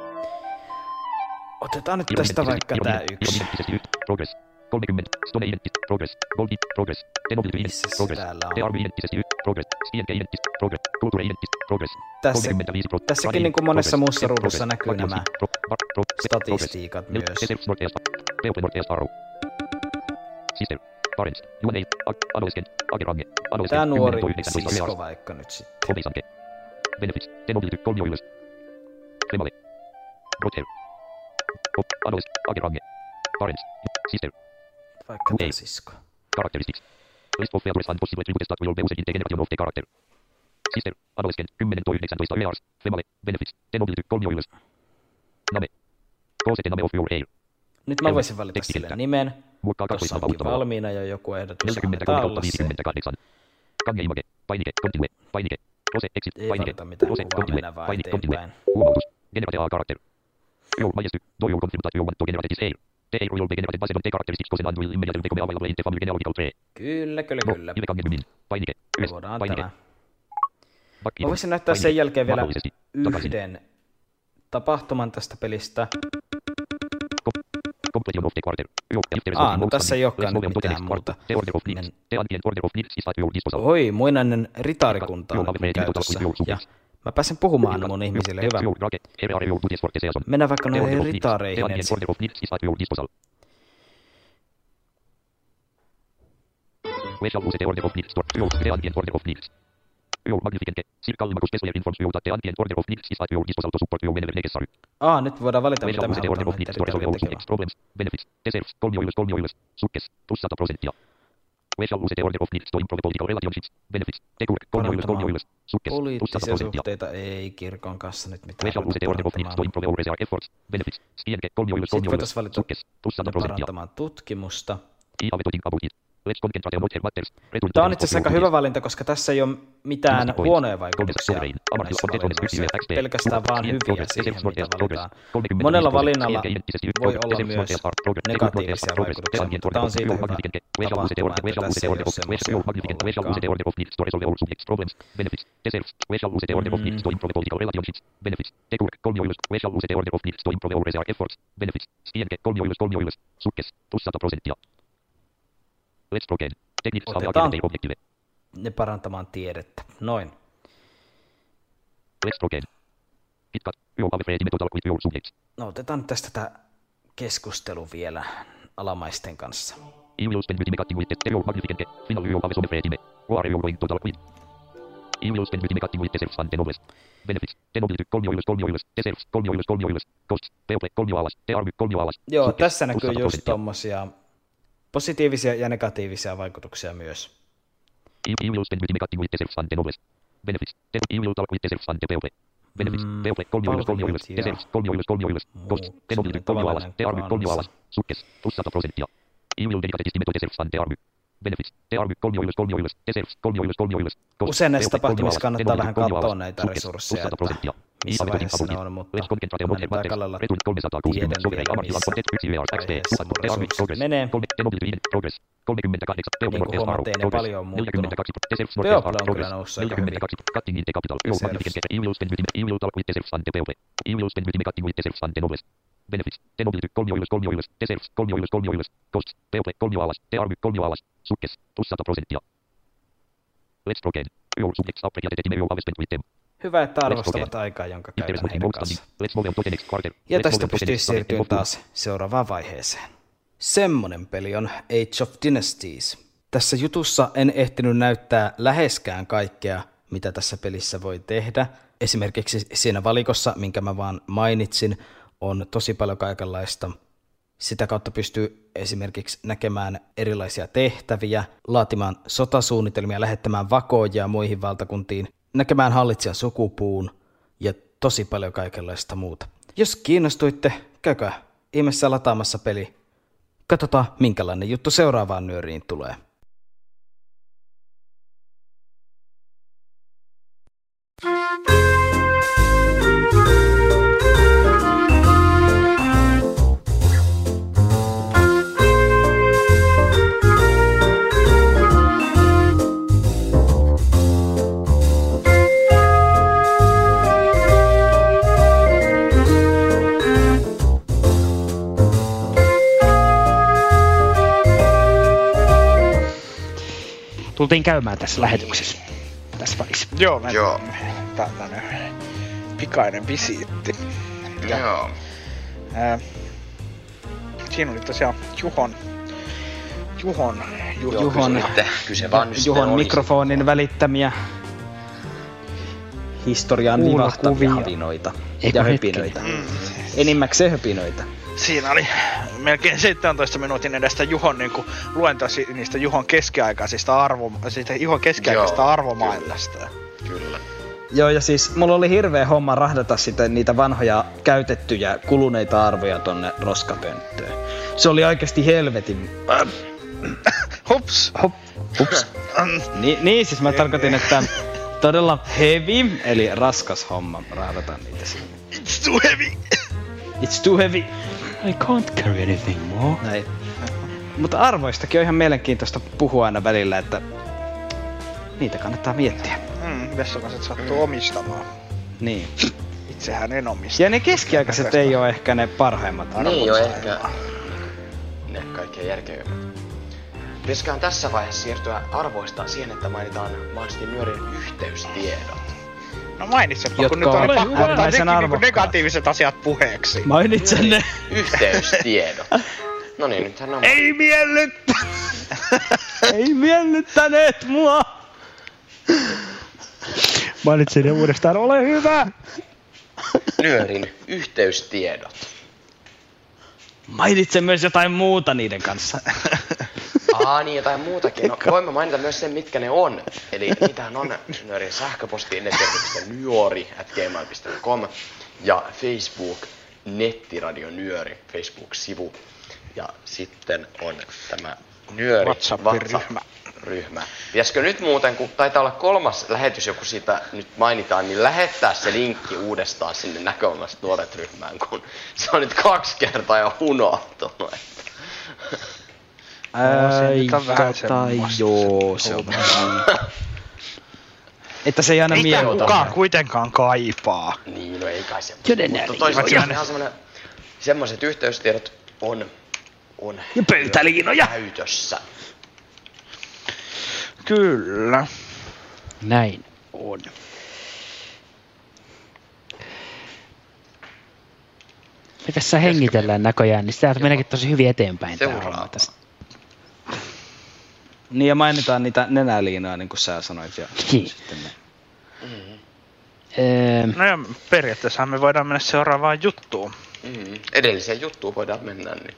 [SPEAKER 2] Otetaan nyt tästä vaikka tää yksi.
[SPEAKER 6] Progress. 30. Stone identity. Progress. Gold Progress. Tenobility identity. Progress. army identity Progress. Stienke identity. Progress. Culture identity. Progress.
[SPEAKER 2] Tässä
[SPEAKER 6] 35 pro-
[SPEAKER 2] tässäkin niin kuin monessa muussa ruudussa näkyy nämä statistiikat myös.
[SPEAKER 6] Sister. Parents. Ag- Adolescent. Agerange. Adolescent.
[SPEAKER 2] Tää
[SPEAKER 6] 10
[SPEAKER 2] nuori
[SPEAKER 6] to 19
[SPEAKER 2] sisko vaikka nyt sitten.
[SPEAKER 6] Benefits. Tenobility. Kolmio ylös. Female. Brother. Op- Adolescent. Agerange. Parents. Sister.
[SPEAKER 2] Vaikka
[SPEAKER 6] Ei.
[SPEAKER 2] sisko.
[SPEAKER 6] Characteristics. List of features and possible attributes that will be used in the generation of the character. Sister. Adolescent. 10 to 19 years. Female. Benefits. Tenobility. Kolmio ylös. Name. Cause the name of your hair.
[SPEAKER 2] Nyt mä voisin valita sille nimen.
[SPEAKER 6] Kasvista
[SPEAKER 2] onkin valmiina jo joku ehdotus.
[SPEAKER 6] 40
[SPEAKER 2] Annetaan
[SPEAKER 6] kautta
[SPEAKER 2] olla se.
[SPEAKER 6] 58. Kange image. Painike. Continue. Painike. Rose. Exit.
[SPEAKER 2] Ei
[SPEAKER 6] Painike. Continue. Painike. Continue. Huomautus. Generate a character. Your majesty. Do you confirm that you want to generate this hair? The hair will be generated based on the characteristics chosen and will immediately become available in the family genealogical tree.
[SPEAKER 2] Kyllä, kyllä,
[SPEAKER 6] Mo.
[SPEAKER 2] kyllä.
[SPEAKER 6] Ive kange mymin. Painike. Ylös. Painike.
[SPEAKER 2] Mä voisin näyttää sen jälkeen vielä yhden tapahtuman tästä pelistä.
[SPEAKER 6] Nothing
[SPEAKER 2] no tässä ei olekaan mitään muuta. Oi, muinainen ritaarikunta
[SPEAKER 6] Joo,
[SPEAKER 2] on
[SPEAKER 6] mä
[SPEAKER 2] käytössä. Ja mä pääsen puhumaan mun ihmisille. Hyvä. Mennään vaikka noihin ritaareihin ensin.
[SPEAKER 6] shall use the order of needs to your the ambient order of needs.
[SPEAKER 2] Aa, nyt voidaan valita,
[SPEAKER 6] We
[SPEAKER 2] mitä me halutaan
[SPEAKER 6] problems, benefits, deserves, kolmio ylös, kolmio ylös, sukkes, plus 100 prosenttia. We shall use the order of needs to improve political relationships, benefits, tekurk, kolmio ylös, kolmio ylös, sukkes, plus 100
[SPEAKER 2] Poliittisia
[SPEAKER 6] prosenttia.
[SPEAKER 2] suhteita ei kirkon kanssa nyt
[SPEAKER 6] We
[SPEAKER 2] mitään
[SPEAKER 6] shall use the order of needs to improve our efforts, benefits, stienke, kolmio ylös, kolmio ylös, sukkes, plus 100 prosenttia.
[SPEAKER 2] tutkimusta.
[SPEAKER 6] I have
[SPEAKER 2] Tämä on itse asiassa aika hyvä valinta, koska tässä ei ole mitään huonoja vaikutuksia. Pelkästään vaan hyviä siihen, mitä valitaan.
[SPEAKER 6] 35
[SPEAKER 2] Monella valinnalla voi olla myös negatiivisia vaikutuksia, mutta tämä on siitä hyvä
[SPEAKER 6] shall use the order. We shall
[SPEAKER 2] Otetaan. Ne parantamaan tiedettä. Noin. No otetaan tästä tämä keskustelu vielä alamaisten kanssa.
[SPEAKER 6] Nobles. Benefits. Nobility kolmio ylös, kolmio ylös. Kolmio ylös, kolmio ylös. Costs. Kolmio alas. Army kolmio alas.
[SPEAKER 2] Joo, tässä näkyy
[SPEAKER 6] 100
[SPEAKER 2] just tommosia positiivisia ja negatiivisia vaikutuksia myös.
[SPEAKER 6] You, you will spend with me cutting with the self and the nobles. Benefits. The, you will talk with the self and the people. Benefits. Teople. Kolmio ylös. Kolmio ylös.
[SPEAKER 2] palkit ja
[SPEAKER 6] Reserves. Kolmio ylös. Kolmio ylös. Cost.
[SPEAKER 2] muut
[SPEAKER 6] Tenobility.
[SPEAKER 2] semmoinen
[SPEAKER 6] Kolmio alas.
[SPEAKER 2] tavallinen
[SPEAKER 6] Te-army. Kolmio
[SPEAKER 2] kansa.
[SPEAKER 6] alas. Sukkes. Plus 100 prosenttia. You will dedicate estimated reserves and te-army. Benefits. Te-army. Kolmio ylös. Kolmio ylös. Reserves. Kolmio ylös. Kolmio ylös. Cost.
[SPEAKER 2] Usein näissä tapahtumissa kannattaa vähän katsoa näitä resursseja,
[SPEAKER 6] Plus 100
[SPEAKER 2] että. Missä
[SPEAKER 6] Ii
[SPEAKER 2] vaiheessa ne on, mutta
[SPEAKER 6] Let's concentrate on
[SPEAKER 2] kannattaa
[SPEAKER 6] advantage.
[SPEAKER 2] kalella
[SPEAKER 6] Return 360.
[SPEAKER 2] tiedän
[SPEAKER 6] Soveri.
[SPEAKER 2] vielä, missä vaiheessa menee.
[SPEAKER 6] Kolme. Tenobility. Progress. 38. Teople.
[SPEAKER 2] Niin kuin
[SPEAKER 6] North
[SPEAKER 2] huomaat, ei ne
[SPEAKER 6] Progress.
[SPEAKER 2] paljon ole muuttunut.
[SPEAKER 6] 42. Reserves. North
[SPEAKER 2] Teople on
[SPEAKER 6] Progress.
[SPEAKER 2] kyllä noussut aika
[SPEAKER 6] 42. Cutting in the capital. Your
[SPEAKER 2] Reserves.
[SPEAKER 6] magnificent. You will spend with me. You will talk with reserves and Teople. You will spend with me cutting with reserves and Tenobles. Benefits. Tenobility. Kolmio ylös. Kolmio ylös. Reserves. Kolmio ylös. Kolmio ylös. Costs. Teople. Kolmio alas. Te-army. Kolmio alas. Sukkes. Plus 100 prosenttia. Let's. Your subjects in your with them.
[SPEAKER 2] Hyvä, että arvostavat aikaa, jonka käytän heidän kanssa. Ja tästä pystyy siirtymään taas seuraavaan vaiheeseen. Semmonen peli on Age of Dynasties. Tässä jutussa en ehtinyt näyttää läheskään kaikkea, mitä tässä pelissä voi tehdä. Esimerkiksi siinä valikossa, minkä mä vaan mainitsin, on tosi paljon kaikenlaista. Sitä kautta pystyy esimerkiksi näkemään erilaisia tehtäviä, laatimaan sotasuunnitelmia, lähettämään vakoja muihin valtakuntiin, näkemään hallitsijan sukupuun ja tosi paljon kaikenlaista muuta. Jos kiinnostuitte, käykää ihmeessä lataamassa peli. Katsotaan, minkälainen juttu seuraavaan nyöriin tulee.
[SPEAKER 5] Tultiin käymään tässä lähetyksessä. Tässä välissä.
[SPEAKER 3] Joo, me
[SPEAKER 4] Joo.
[SPEAKER 3] tällainen pikainen visiitti.
[SPEAKER 4] Joo.
[SPEAKER 3] Ää, siinä oli tosiaan Juhon, Juhon, Juhon,
[SPEAKER 2] Juhon,
[SPEAKER 4] Sitten kyse vaan
[SPEAKER 2] Juhon
[SPEAKER 4] olisi.
[SPEAKER 2] mikrofonin välittämiä historian
[SPEAKER 5] Kuulokuvia.
[SPEAKER 2] vivahtavia havinoita
[SPEAKER 5] Eikö
[SPEAKER 2] ja höpinöitä.
[SPEAKER 3] Mm.
[SPEAKER 2] Enimmäkseen höpinöitä.
[SPEAKER 3] Siinä oli melkein 17 minuutin edestä Juhon niin kuin, luento si- niistä Juhon keskiaikaisista arvo, siitä Juhon keskiaikaisesta
[SPEAKER 4] Joo,
[SPEAKER 3] arvomaailmasta.
[SPEAKER 4] Kyllä.
[SPEAKER 2] Joo, ja siis mulla oli hirveä homma rahdata sitä niitä vanhoja käytettyjä kuluneita arvoja tonne roskapönttöön. Se oli oikeasti helvetin...
[SPEAKER 3] Hups!
[SPEAKER 2] Hop, hups. Ni, niin, siis mä tarkoitin, että todella heavy, eli raskas homma rahdata niitä sinne.
[SPEAKER 3] It's too heavy!
[SPEAKER 2] It's too heavy.
[SPEAKER 5] I can't carry anything more.
[SPEAKER 2] Näin. Mutta arvoistakin on ihan mielenkiintoista puhua aina välillä, että niitä kannattaa miettiä.
[SPEAKER 3] Mm, Vessokaset sattuu omistamaan.
[SPEAKER 2] Niin.
[SPEAKER 3] Itsehän en omista.
[SPEAKER 2] Ja ne keskiaikaiset ei ole ehkä ne parhaimmat arvot.
[SPEAKER 4] Niin jo ehkä ne kaikkein järkevimmät. Pitäisiköhän tässä vaiheessa siirtyä arvoista siihen, että mainitaan mahdollisesti nyörin yhteystiedot.
[SPEAKER 3] No mainitsepa,
[SPEAKER 2] Jotka
[SPEAKER 3] kun nyt
[SPEAKER 2] on
[SPEAKER 3] oli pakko ottaa ne, niinku negatiiviset asiat puheeksi.
[SPEAKER 2] Mainitsen ne.
[SPEAKER 4] Yhteystiedot. No niin, nythän on...
[SPEAKER 2] Ei miellyttä! ei miellyttäneet mua!
[SPEAKER 5] Mainitsin ne uudestaan, ole hyvä!
[SPEAKER 4] Nyörin yhteystiedot.
[SPEAKER 2] Mainitsen myös jotain muuta niiden kanssa.
[SPEAKER 4] Aa, niin jotain muutakin. No, voimme mainita myös sen, mitkä ne on. Eli niitähän on nyörin sähköposti nyori at gmail.com ja Facebook nettiradio nyöri Facebook-sivu. Ja sitten on tämä nyöri
[SPEAKER 3] WhatsApp-ryhmä.
[SPEAKER 4] ryhmä. Pitäisikö nyt muuten, kun taitaa olla kolmas lähetys, joku siitä nyt mainitaan, niin lähettää se linkki uudestaan sinne näkökulmasta nuoret ryhmään, kun se on nyt kaksi kertaa jo unohtunut. että-
[SPEAKER 3] se nyt on vähän
[SPEAKER 2] Ai, tai
[SPEAKER 3] semmoista.
[SPEAKER 2] joo, se on Että se ei aina
[SPEAKER 3] Ei
[SPEAKER 2] miellytä.
[SPEAKER 3] kukaan kuitenkaan kaipaa.
[SPEAKER 4] Niin, no ei kai se.
[SPEAKER 5] Joden
[SPEAKER 4] Mutta toisaalta
[SPEAKER 3] Joo.
[SPEAKER 4] ihan semmoinen, semmoiset yhteystiedot on, on
[SPEAKER 5] Ja pöytäliinoja.
[SPEAKER 4] käytössä.
[SPEAKER 3] Kyllä.
[SPEAKER 5] Näin on. Me tässä hengitellään näköjään, niin sitä meneekin tosi hyvin eteenpäin
[SPEAKER 4] Seuraava.
[SPEAKER 2] Niin ja mainitaan niitä nenäliinoja, niin kuin sä sanoit. Ja
[SPEAKER 5] Niin.
[SPEAKER 2] sitten ne.
[SPEAKER 5] Öö,
[SPEAKER 3] No ja periaatteessa me voidaan mennä seuraavaan juttuun.
[SPEAKER 4] Mm. Edelliseen juttuun voidaan mennä, niin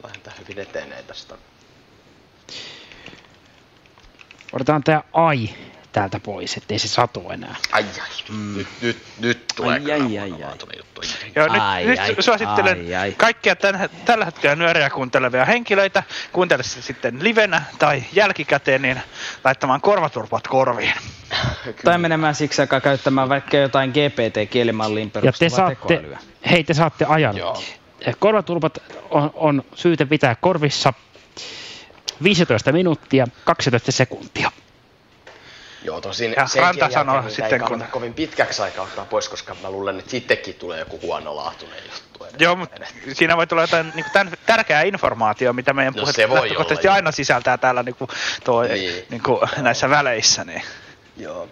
[SPEAKER 4] se lähdetään hyvin etenee tästä.
[SPEAKER 5] otetaan tää ai täältä pois, ettei se satu enää.
[SPEAKER 4] Ai ai, mm. nyt, nyt, nyt tulee
[SPEAKER 2] Ai,
[SPEAKER 4] kyllä
[SPEAKER 2] ai, ai, ai.
[SPEAKER 4] juttu.
[SPEAKER 3] Joo, nyt,
[SPEAKER 2] Ai,
[SPEAKER 3] nyt
[SPEAKER 2] ai,
[SPEAKER 3] suosittelen
[SPEAKER 2] ai, ai.
[SPEAKER 3] kaikkia tämän, tällä hetkellä nyöriä kuuntelevia henkilöitä, kuuntele se sitten livenä tai jälkikäteen, niin laittamaan korvaturpat korviin.
[SPEAKER 2] Tai menemään siksi aikaa käyttämään vaikka jotain GPT-kielimalliin
[SPEAKER 5] Ja te
[SPEAKER 2] perustuvaa
[SPEAKER 5] saatte,
[SPEAKER 2] tekoälyä.
[SPEAKER 5] hei te saatte ajan.
[SPEAKER 4] Joo.
[SPEAKER 5] Korvatulpat on, on syytä pitää korvissa 15 minuuttia 12 sekuntia.
[SPEAKER 4] Joo, tosin
[SPEAKER 3] Ja
[SPEAKER 4] senkin
[SPEAKER 3] Ranta sanoo sitten, kun-
[SPEAKER 4] kovin pitkäksi aikaa ottaa pois, koska mä luulen, että sittenkin tulee joku huonolaatuinen juttu. edes.
[SPEAKER 3] Joo, mutta siinä voi tulla jotain niin tämän, tärkeää informaatiota, mitä meidän
[SPEAKER 4] No voi
[SPEAKER 3] lähtökohtaisesti aina sisältää täällä niin kuin, toi,
[SPEAKER 4] niin.
[SPEAKER 3] Niin kuin, näissä väleissä. Niin.
[SPEAKER 4] Joo.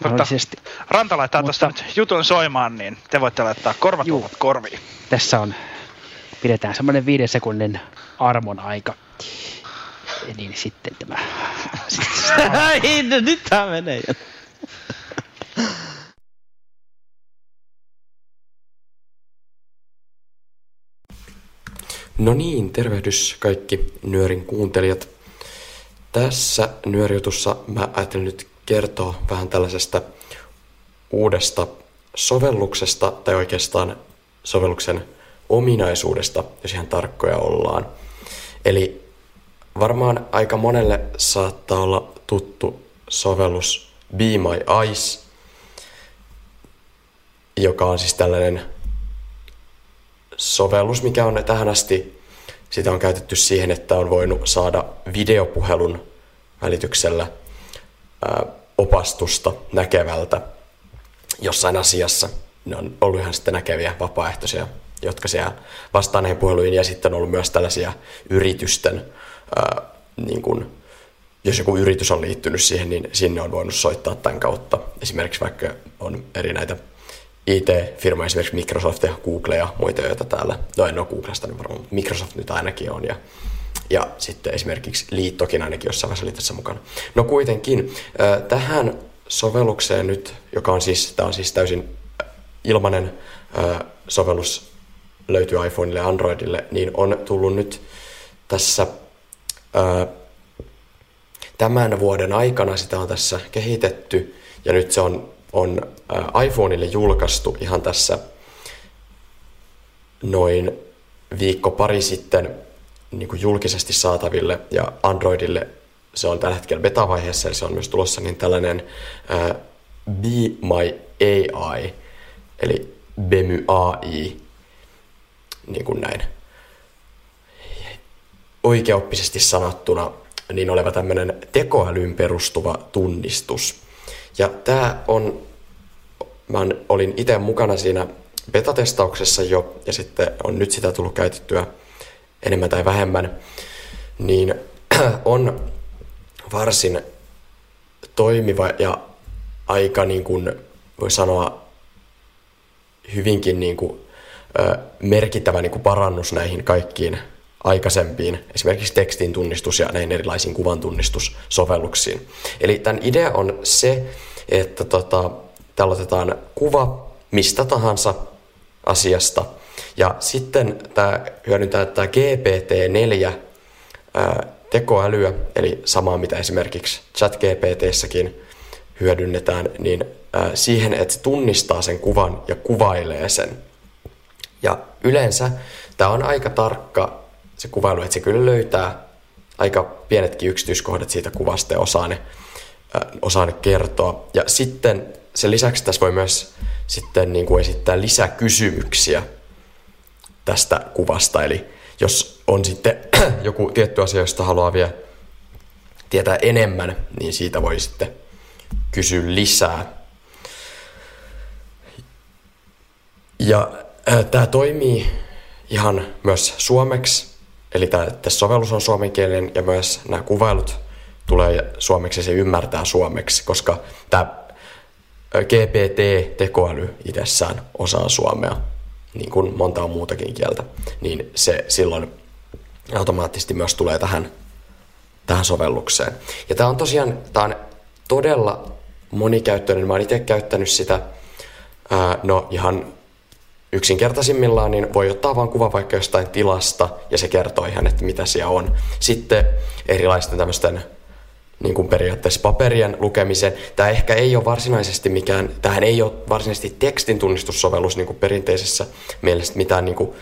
[SPEAKER 3] Mutta
[SPEAKER 5] Mahdollisesti.
[SPEAKER 3] Ranta laittaa tuosta
[SPEAKER 5] Mutta-
[SPEAKER 3] nyt jutun soimaan, niin te voitte laittaa korvatulvat korviin.
[SPEAKER 5] Tässä on, pidetään semmoinen viiden sekunnin armon aika. Niin sitten tämä...
[SPEAKER 2] Ai, no nyt tää menee jo.
[SPEAKER 7] No niin, tervehdys kaikki Nyörin kuuntelijat. Tässä Nyörijutussa mä ajattelin nyt kertoa vähän tällaisesta uudesta sovelluksesta, tai oikeastaan sovelluksen ominaisuudesta, jos ihan tarkkoja ollaan. Eli varmaan aika monelle saattaa olla tuttu sovellus Be My Eyes, joka on siis tällainen sovellus, mikä on tähän asti, sitä on käytetty siihen, että on voinut saada videopuhelun välityksellä opastusta näkevältä jossain asiassa. Ne on ollut ihan sitten näkeviä vapaaehtoisia, jotka siellä vastaa näihin puheluihin, ja sitten on ollut myös tällaisia yritysten, ää, niin kuin, jos joku yritys on liittynyt siihen, niin sinne on voinut soittaa tämän kautta. Esimerkiksi vaikka on eri näitä IT-firmoja, esimerkiksi Microsoft ja Google ja muita, joita täällä, no en ole Googlesta niin varmaan, Microsoft nyt ainakin on, ja, ja sitten esimerkiksi Liittokin ainakin jossain vaiheessa oli tässä mukana. No kuitenkin, äh, tähän sovellukseen nyt, joka on siis, tämä on siis täysin ilmainen sovellus, löytyy iPhoneille ja Androidille, niin on tullut nyt tässä tämän vuoden aikana sitä on tässä kehitetty ja nyt se on, on iPhoneille julkaistu ihan tässä noin viikko pari sitten niin kuin julkisesti saataville ja Androidille se on tällä hetkellä beta-vaiheessa ja se on myös tulossa niin tällainen äh, Be My AI eli Bemy AI niin kuin näin oikeoppisesti sanottuna niin oleva tämmöinen tekoälyyn perustuva tunnistus. Ja tämä on, mä olin itse mukana siinä betatestauksessa jo, ja sitten on nyt sitä tullut käytettyä enemmän tai vähemmän, niin on varsin toimiva ja aika niin kuin voi sanoa hyvinkin niin kuin, ö, merkittävä niin kuin parannus näihin kaikkiin aikaisempiin, esimerkiksi tekstin tunnistus ja näihin erilaisiin kuvan tunnistussovelluksiin. Eli tämän idea on se, että tota, täällä otetaan kuva mistä tahansa asiasta, ja sitten tämä hyödyntää tämä GPT-4 ää, tekoälyä, eli samaa mitä esimerkiksi ChatGPTssäkin hyödynnetään, niin siihen, että se tunnistaa sen kuvan ja kuvailee sen. Ja yleensä tämä on aika tarkka se kuvailu, että se kyllä löytää aika pienetkin yksityiskohdat siitä kuvasta ja osaa ne, osaa ne kertoa. Ja sitten sen lisäksi tässä voi myös sitten niin kuin esittää lisäkysymyksiä tästä kuvasta. Eli jos on sitten joku tietty asia, josta haluaa vielä tietää enemmän, niin siitä voi sitten kysyä lisää. Ja äh, tämä toimii ihan myös suomeksi, eli tämä sovellus on suomenkielinen ja myös nämä kuvailut tulee suomeksi ja se ymmärtää suomeksi, koska tämä GPT-tekoäly itsessään osaa suomea, niin kuin montaa muutakin kieltä, niin se silloin automaattisesti myös tulee tähän, tähän sovellukseen. Ja tämä on tosiaan tämä on todella monikäyttöinen. Mä oon itse käyttänyt sitä, ää, no ihan yksinkertaisimmillaan, niin voi ottaa vain kuva vaikka jostain tilasta ja se kertoo ihan, että mitä siellä on. Sitten erilaisten tämmöisten niin kuin periaatteessa paperien lukemisen. Tämä ehkä ei ole varsinaisesti mikään, tähän ei ole varsinaisesti tekstin tunnistussovellus niin kuin perinteisessä mielessä mitään niin kuin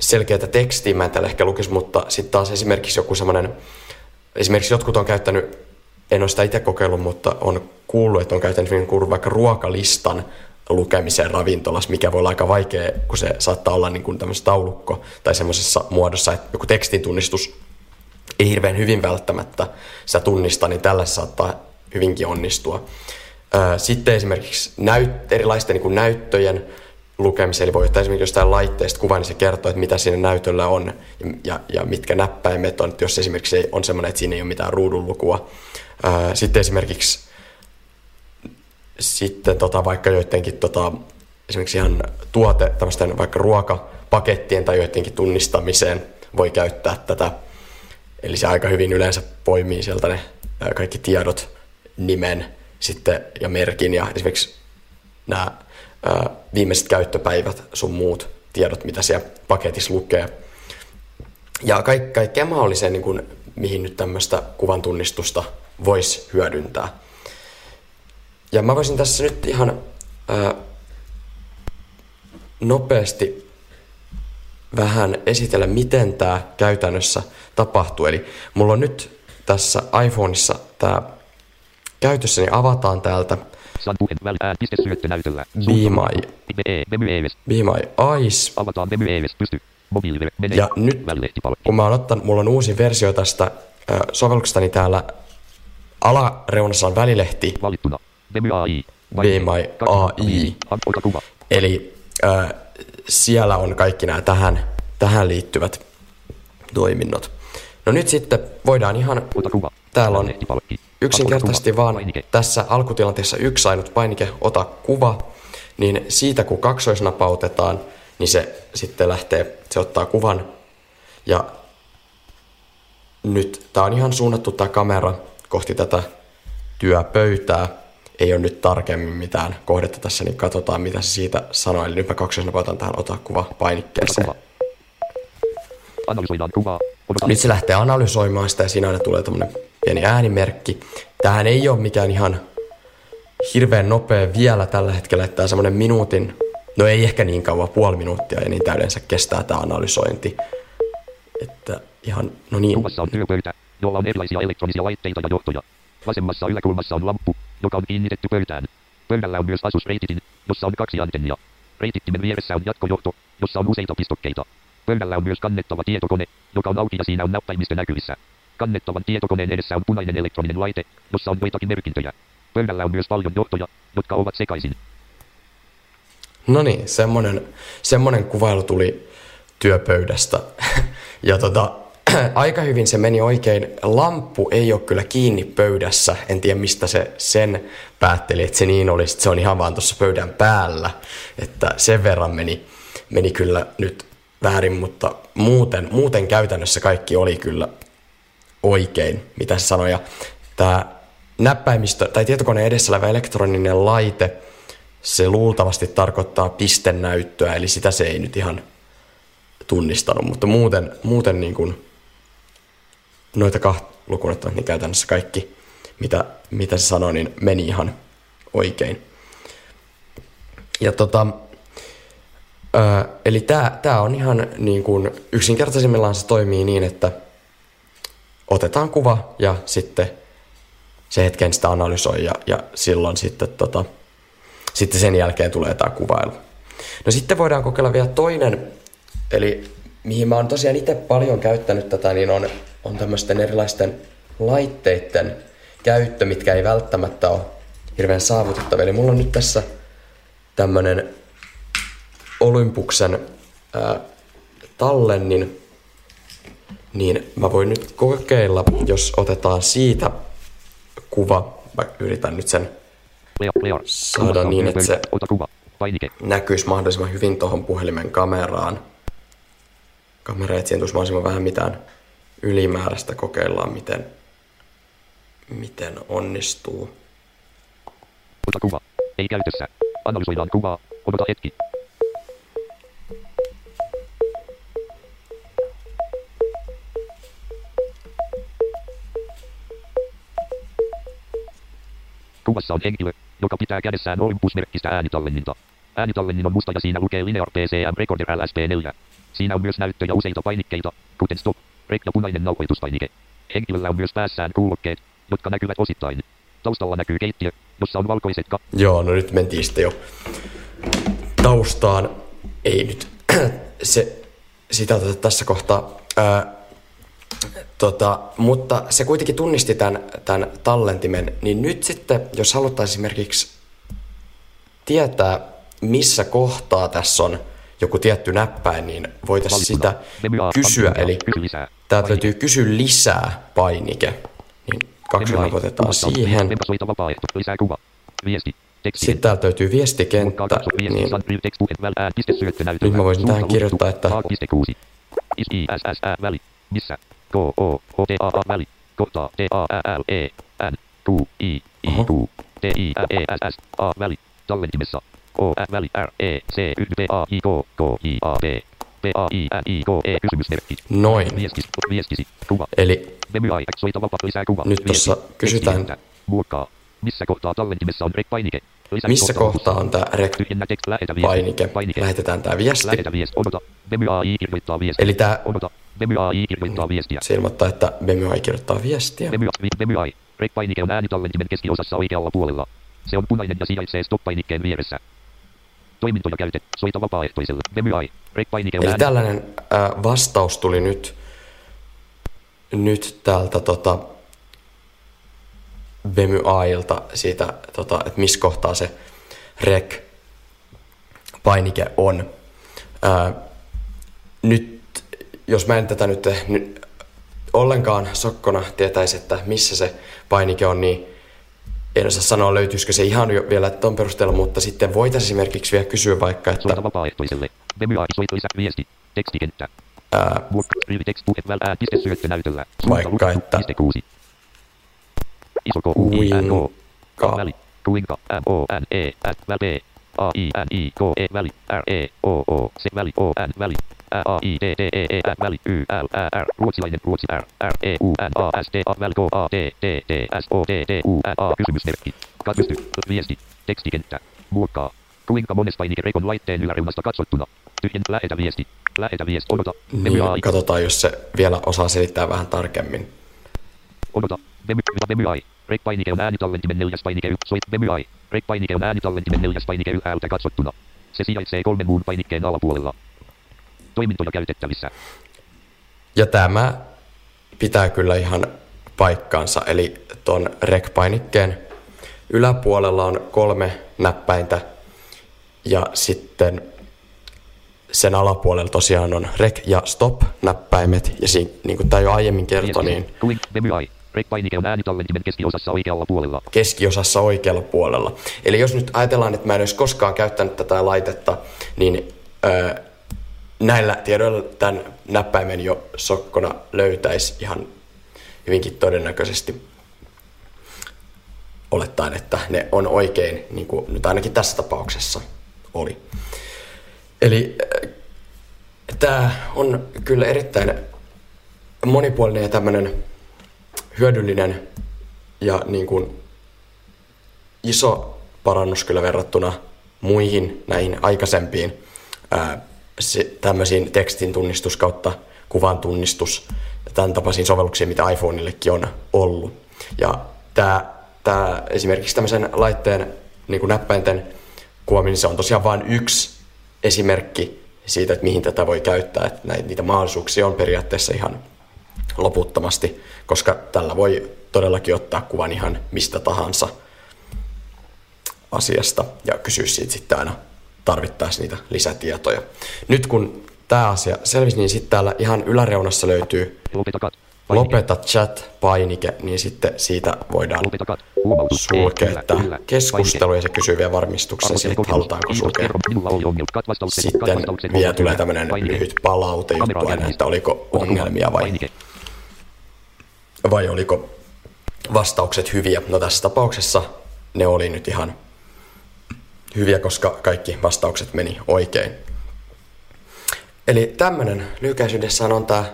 [SPEAKER 7] selkeää tekstiä mä en täällä ehkä lukisi, mutta sitten taas esimerkiksi joku semmoinen, esimerkiksi jotkut on käyttänyt, en ole sitä itse kokeillut, mutta on kuullut, että on käyttänyt niin kuin vaikka ruokalistan lukemiseen ravintolassa, mikä voi olla aika vaikea, kun se saattaa olla niin kuin tämmöisessä taulukko tai semmoisessa muodossa, että joku tekstin tunnistus ei hirveän hyvin välttämättä sitä tunnista, niin tällä saattaa hyvinkin onnistua. Sitten esimerkiksi näyt, erilaisten niin näyttöjen lukemiseen, eli voi ottaa esimerkiksi jostain laitteesta kuvan, niin se kertoo, että mitä siinä näytöllä on ja, ja, mitkä näppäimet on, jos esimerkiksi on semmoinen, että siinä ei ole mitään ruudunlukua. Sitten esimerkiksi sitten tota, vaikka joidenkin tota, esimerkiksi ihan tuote, tämmöisten vaikka ruokapakettien tai joidenkin tunnistamiseen voi käyttää tätä. Eli se aika hyvin yleensä poimii sieltä ne kaikki tiedot, nimen sitten ja merkin ja esimerkiksi nämä viimeiset käyttöpäivät, sun muut tiedot, mitä siellä paketissa lukee. Ja kaik, kaikkea mahdollisia, niin kuin, mihin nyt tämmöistä kuvan tunnistusta voisi hyödyntää. Ja mä voisin tässä nyt ihan ää, nopeasti vähän esitellä, miten tämä käytännössä tapahtuu. Eli mulla on nyt tässä iPhoneissa tämä käytössä, niin avataan täältä
[SPEAKER 6] San puheen välään piste syöttönäytöllä.
[SPEAKER 7] Be My,
[SPEAKER 6] Be My Eyes.
[SPEAKER 7] Be My Eyes.
[SPEAKER 6] Avataan Be My Eyes. Pysty. Mobiilivere. Mene.
[SPEAKER 7] Ja nyt, kun mä oon ottanut, mulla on uusi versio tästä äh, sovelluksesta, niin täällä alareunassa on välilehti,
[SPEAKER 6] Valittuna. Be My AI.
[SPEAKER 7] Be My AI. Eli äh, siellä on kaikki nämä tähän, tähän liittyvät toiminnot. No nyt sitten voidaan ihan, täällä on yksinkertaisesti vaan tässä alkutilanteessa yksi ainut painike, ota kuva, niin siitä kun kaksoisnapautetaan, niin se sitten lähtee, se ottaa kuvan. Ja nyt tää on ihan suunnattu tää kamera kohti tätä työpöytää. Ei ole nyt tarkemmin mitään kohdetta tässä, niin katsotaan mitä se siitä sanoo. Eli nyt mä kaksoisnapautan tähän ota kuva painikkeeseen. Nyt se lähtee analysoimaan sitä ja siinä aina tulee tämmönen pieni äänimerkki. Tähän ei ole mikään ihan hirveän nopea vielä tällä hetkellä, että tämä semmoinen minuutin, no ei ehkä niin kauan, puoli minuuttia ja niin täydensä kestää tämä analysointi. Että ihan, no niin,
[SPEAKER 6] Kuvassa on työpöytä, jolla on erilaisia elektronisia laitteita ja johtoja. Vasemmassa yläkulmassa on lamppu, joka on kiinnitetty pöytään. Pöydällä on myös Asus Reititin, jossa on kaksi antennia. Reitittimen vieressä on jatkojohto, jossa on useita pistokkeita. Pöydällä on myös kannettava tietokone, joka on auki ja siinä on näppäimistö näkyvissä. Kannettavan tietokoneen edessä on punainen elektroninen laite, jossa on joitakin merkintöjä. Pöydällä on myös paljon johtoja, jotka ovat sekaisin.
[SPEAKER 7] no niin, semmonen, semmonen kuvailu tuli työpöydästä. ja tota, aika hyvin se meni oikein. Lamppu ei ole kyllä kiinni pöydässä. En tiedä mistä se sen päätteli, että se niin olisi. Se on ihan vaan tuossa pöydän päällä. Että sen verran meni, meni kyllä nyt väärin, mutta muuten, muuten käytännössä kaikki oli kyllä oikein, mitä se sanoi. Ja tämä näppäimistö tai tietokoneen edessä oleva elektroninen laite, se luultavasti tarkoittaa pistennäyttöä, eli sitä se ei nyt ihan tunnistanut, mutta muuten, muuten niin kuin noita kahta lukuun ottamatta, niin käytännössä kaikki, mitä, mitä se sanoi, niin meni ihan oikein. Ja tota, Öö, eli tämä tää on ihan niin kuin yksinkertaisimmillaan se toimii niin, että otetaan kuva ja sitten se hetken sitä analysoi ja, ja silloin sitten, tota, sitten sen jälkeen tulee tämä kuvailu. No sitten voidaan kokeilla vielä toinen, eli mihin mä oon tosiaan itse paljon käyttänyt tätä, niin on, on tämmöisten erilaisten laitteiden käyttö, mitkä ei välttämättä ole hirveän saavutettavia. Eli mulla on nyt tässä tämmönen Olympuksen ää, tallennin, niin mä voin nyt kokeilla, jos otetaan siitä kuva. Mä yritän nyt sen. Saada niin, että se- näkyisi mahdollisimman hyvin tuohon puhelimen kameraan. Kamera etsien tuossa mahdollisimman vähän mitään ylimääräistä kokeillaan, miten, miten onnistuu.
[SPEAKER 6] Ota kuva. Ei käytössä. Analysoidaan kuvaa. Odota hetki. Kuvassa on henkilö, joka pitää kädessään Olympus-merkkistä äänitallenninta. Äänitallennin on musta ja siinä lukee Linear PCM Recorder LSP4. Siinä on myös näyttöjä useita painikkeita, kuten stop, rek ja punainen nauhoituspainike. Henkilöllä on myös päässään kuulokkeet, jotka näkyvät osittain. Taustalla näkyy keittiö, jossa on valkoiset ka-
[SPEAKER 7] Joo, no nyt mentiin sitten jo taustaan. Ei nyt. se, sitä oteta tässä kohtaa. Ää, tota, mutta se kuitenkin tunnisti tämän, tämän tallentimen. Niin nyt sitten, jos haluttaisiin esimerkiksi tietää, missä kohtaa tässä on joku tietty näppäin, niin voitaisiin sitä kysyä. Eli täältä löytyy kysy lisää painike. Niin kaksi otetaan siihen. Sitten täältä löytyy viestikenttä, niin nyt mä voisin tähän kirjoittaa, että
[SPEAKER 6] väli. Missä? K O H T A A väli. Kohtaa T A L E N Q I I. Q T I E S S A väli. Tallentimessa. O Ä väli R E C Y P A I K K I A P P A I N I K E kysymysmerkki.
[SPEAKER 7] noin.
[SPEAKER 6] Viestis, viestisi, kuva.
[SPEAKER 7] Eli
[SPEAKER 6] Vemy ai, soita vapaa, lisää kuva.
[SPEAKER 7] Nyt
[SPEAKER 6] Viesti,
[SPEAKER 7] kysytään-.
[SPEAKER 6] Muokkaa. Missä kohtaa tallentimessa on rek-painike?
[SPEAKER 7] Missä
[SPEAKER 6] kohtaa-
[SPEAKER 7] on tämä rek-painike?
[SPEAKER 6] Painike.
[SPEAKER 7] Lähetetään tämä viesti.
[SPEAKER 6] Lähetä viesti, odota. AI kirjoittaa.
[SPEAKER 7] Eli tää
[SPEAKER 6] Odota. AI kirjoittaa viestiä.
[SPEAKER 7] se ilmoittaa, että Bemyai kirjoittaa viestiä.
[SPEAKER 6] AI. Rek-painike on äänitallentimen keskiosassa oikealla puolella. Se on punainen ja sijaitsee stop-painikkeen vieressä. Toimintoja käytet. Soita vapaaehtoiselle. Vemy AI. Rek-painike on
[SPEAKER 7] Eli tällainen ää, vastaus tuli nyt, nyt täältä tota, Bemyailta siitä, tota, että missä kohtaa se rek painike on. Ää, nyt, jos mä en tätä nyt, nyt ollenkaan sokkona tietäisi, että missä se painike on, niin en osaa sanoa, löytyisikö se ihan jo vielä ton perusteella, mutta sitten voitaisiin esimerkiksi vielä kysyä vaikka, että
[SPEAKER 6] Soita vapaaehtoiselle. Viesti. Tekstikenttä.
[SPEAKER 7] ää. Vaikka, että-.
[SPEAKER 6] Iso K U I N? K väli. Kuinka. M O N E väl B. A I N I K E väli. R E O O C väli O N väli. A I D D E E N väli Y L Ä R. Ruotsilainen Ruotsi R. R E U N A S T A väl K A D D D S O D D U N A kysymysmerkki. Katysty. Viesti. Tekstikenttä. Muokkaa. Kuinka mones painike rekon laitteen yläreunasta katsottuna? Tyhjen lähetä viesti. Lähetä viesti. Odota. Vemy AI.
[SPEAKER 7] Niin, katsotaan, jos se vielä osaa selittää vähän tarkemmin.
[SPEAKER 6] Odota. Vemy, vemy ai. Rek-painike on äänitallentimen neljäs painike y. Soit vemy ai. Rek-painike on äänitallentimen neljäs painike ylhäältä katsottuna. Se sijaitsee kolmen muun painikkeen alapuolella. Toimintoja käytettävissä.
[SPEAKER 7] Ja tämä pitää kyllä ihan paikkaansa, eli ton rek-painikkeen yläpuolella on kolme näppäintä ja sitten sen alapuolella tosiaan on rek- ja stop-näppäimet ja siinä, niin kuin tämä jo aiemmin kertoi, niin
[SPEAKER 6] on äänitallentimen keskiosassa oikealla puolella.
[SPEAKER 7] keskiosassa oikealla puolella. Eli jos nyt ajatellaan, että mä en olisi koskaan käyttänyt tätä laitetta, niin öö, näillä tiedoilla tämän näppäimen jo sokkona löytäisi ihan hyvinkin todennäköisesti olettaen, että ne on oikein, niin kuin nyt ainakin tässä tapauksessa oli. Eli tämä on kyllä erittäin monipuolinen ja tämmöinen hyödyllinen ja niin kuin iso parannus kyllä verrattuna muihin näihin aikaisempiin ää, tämmöisiin tekstin tunnistus kautta kuvan tunnistus ja tämän tapaisiin sovelluksiin, mitä iPhoneillekin on ollut. Ja tämä, tämä esimerkiksi tämmöisen laitteen niin kuin näppäinten kuvaaminen, se on tosiaan vain yksi esimerkki siitä, että mihin tätä voi käyttää. Että näitä, niitä mahdollisuuksia on periaatteessa ihan loputtomasti, koska tällä voi todellakin ottaa kuvan ihan mistä tahansa asiasta ja kysyä siitä sitten aina tarvittaessa niitä lisätietoja. Nyt kun tämä asia selvisi, niin sitten täällä ihan yläreunassa löytyy
[SPEAKER 6] Lopeta
[SPEAKER 7] chat-painike, niin sitten siitä voidaan
[SPEAKER 6] Lopeta
[SPEAKER 7] sulkea tämä keskustelu ja se kysyy vielä varmistuksen siitä, että halutaanko sulkea. Sitten vielä tulee tämmöinen lyhyt palaute juttu
[SPEAKER 6] Kamera
[SPEAKER 7] aina, että oliko ongelmia vai, vai oliko vastaukset hyviä. No tässä tapauksessa ne oli nyt ihan hyviä, koska kaikki vastaukset meni oikein. Eli tämmönen lyhykäisyydessään on tämä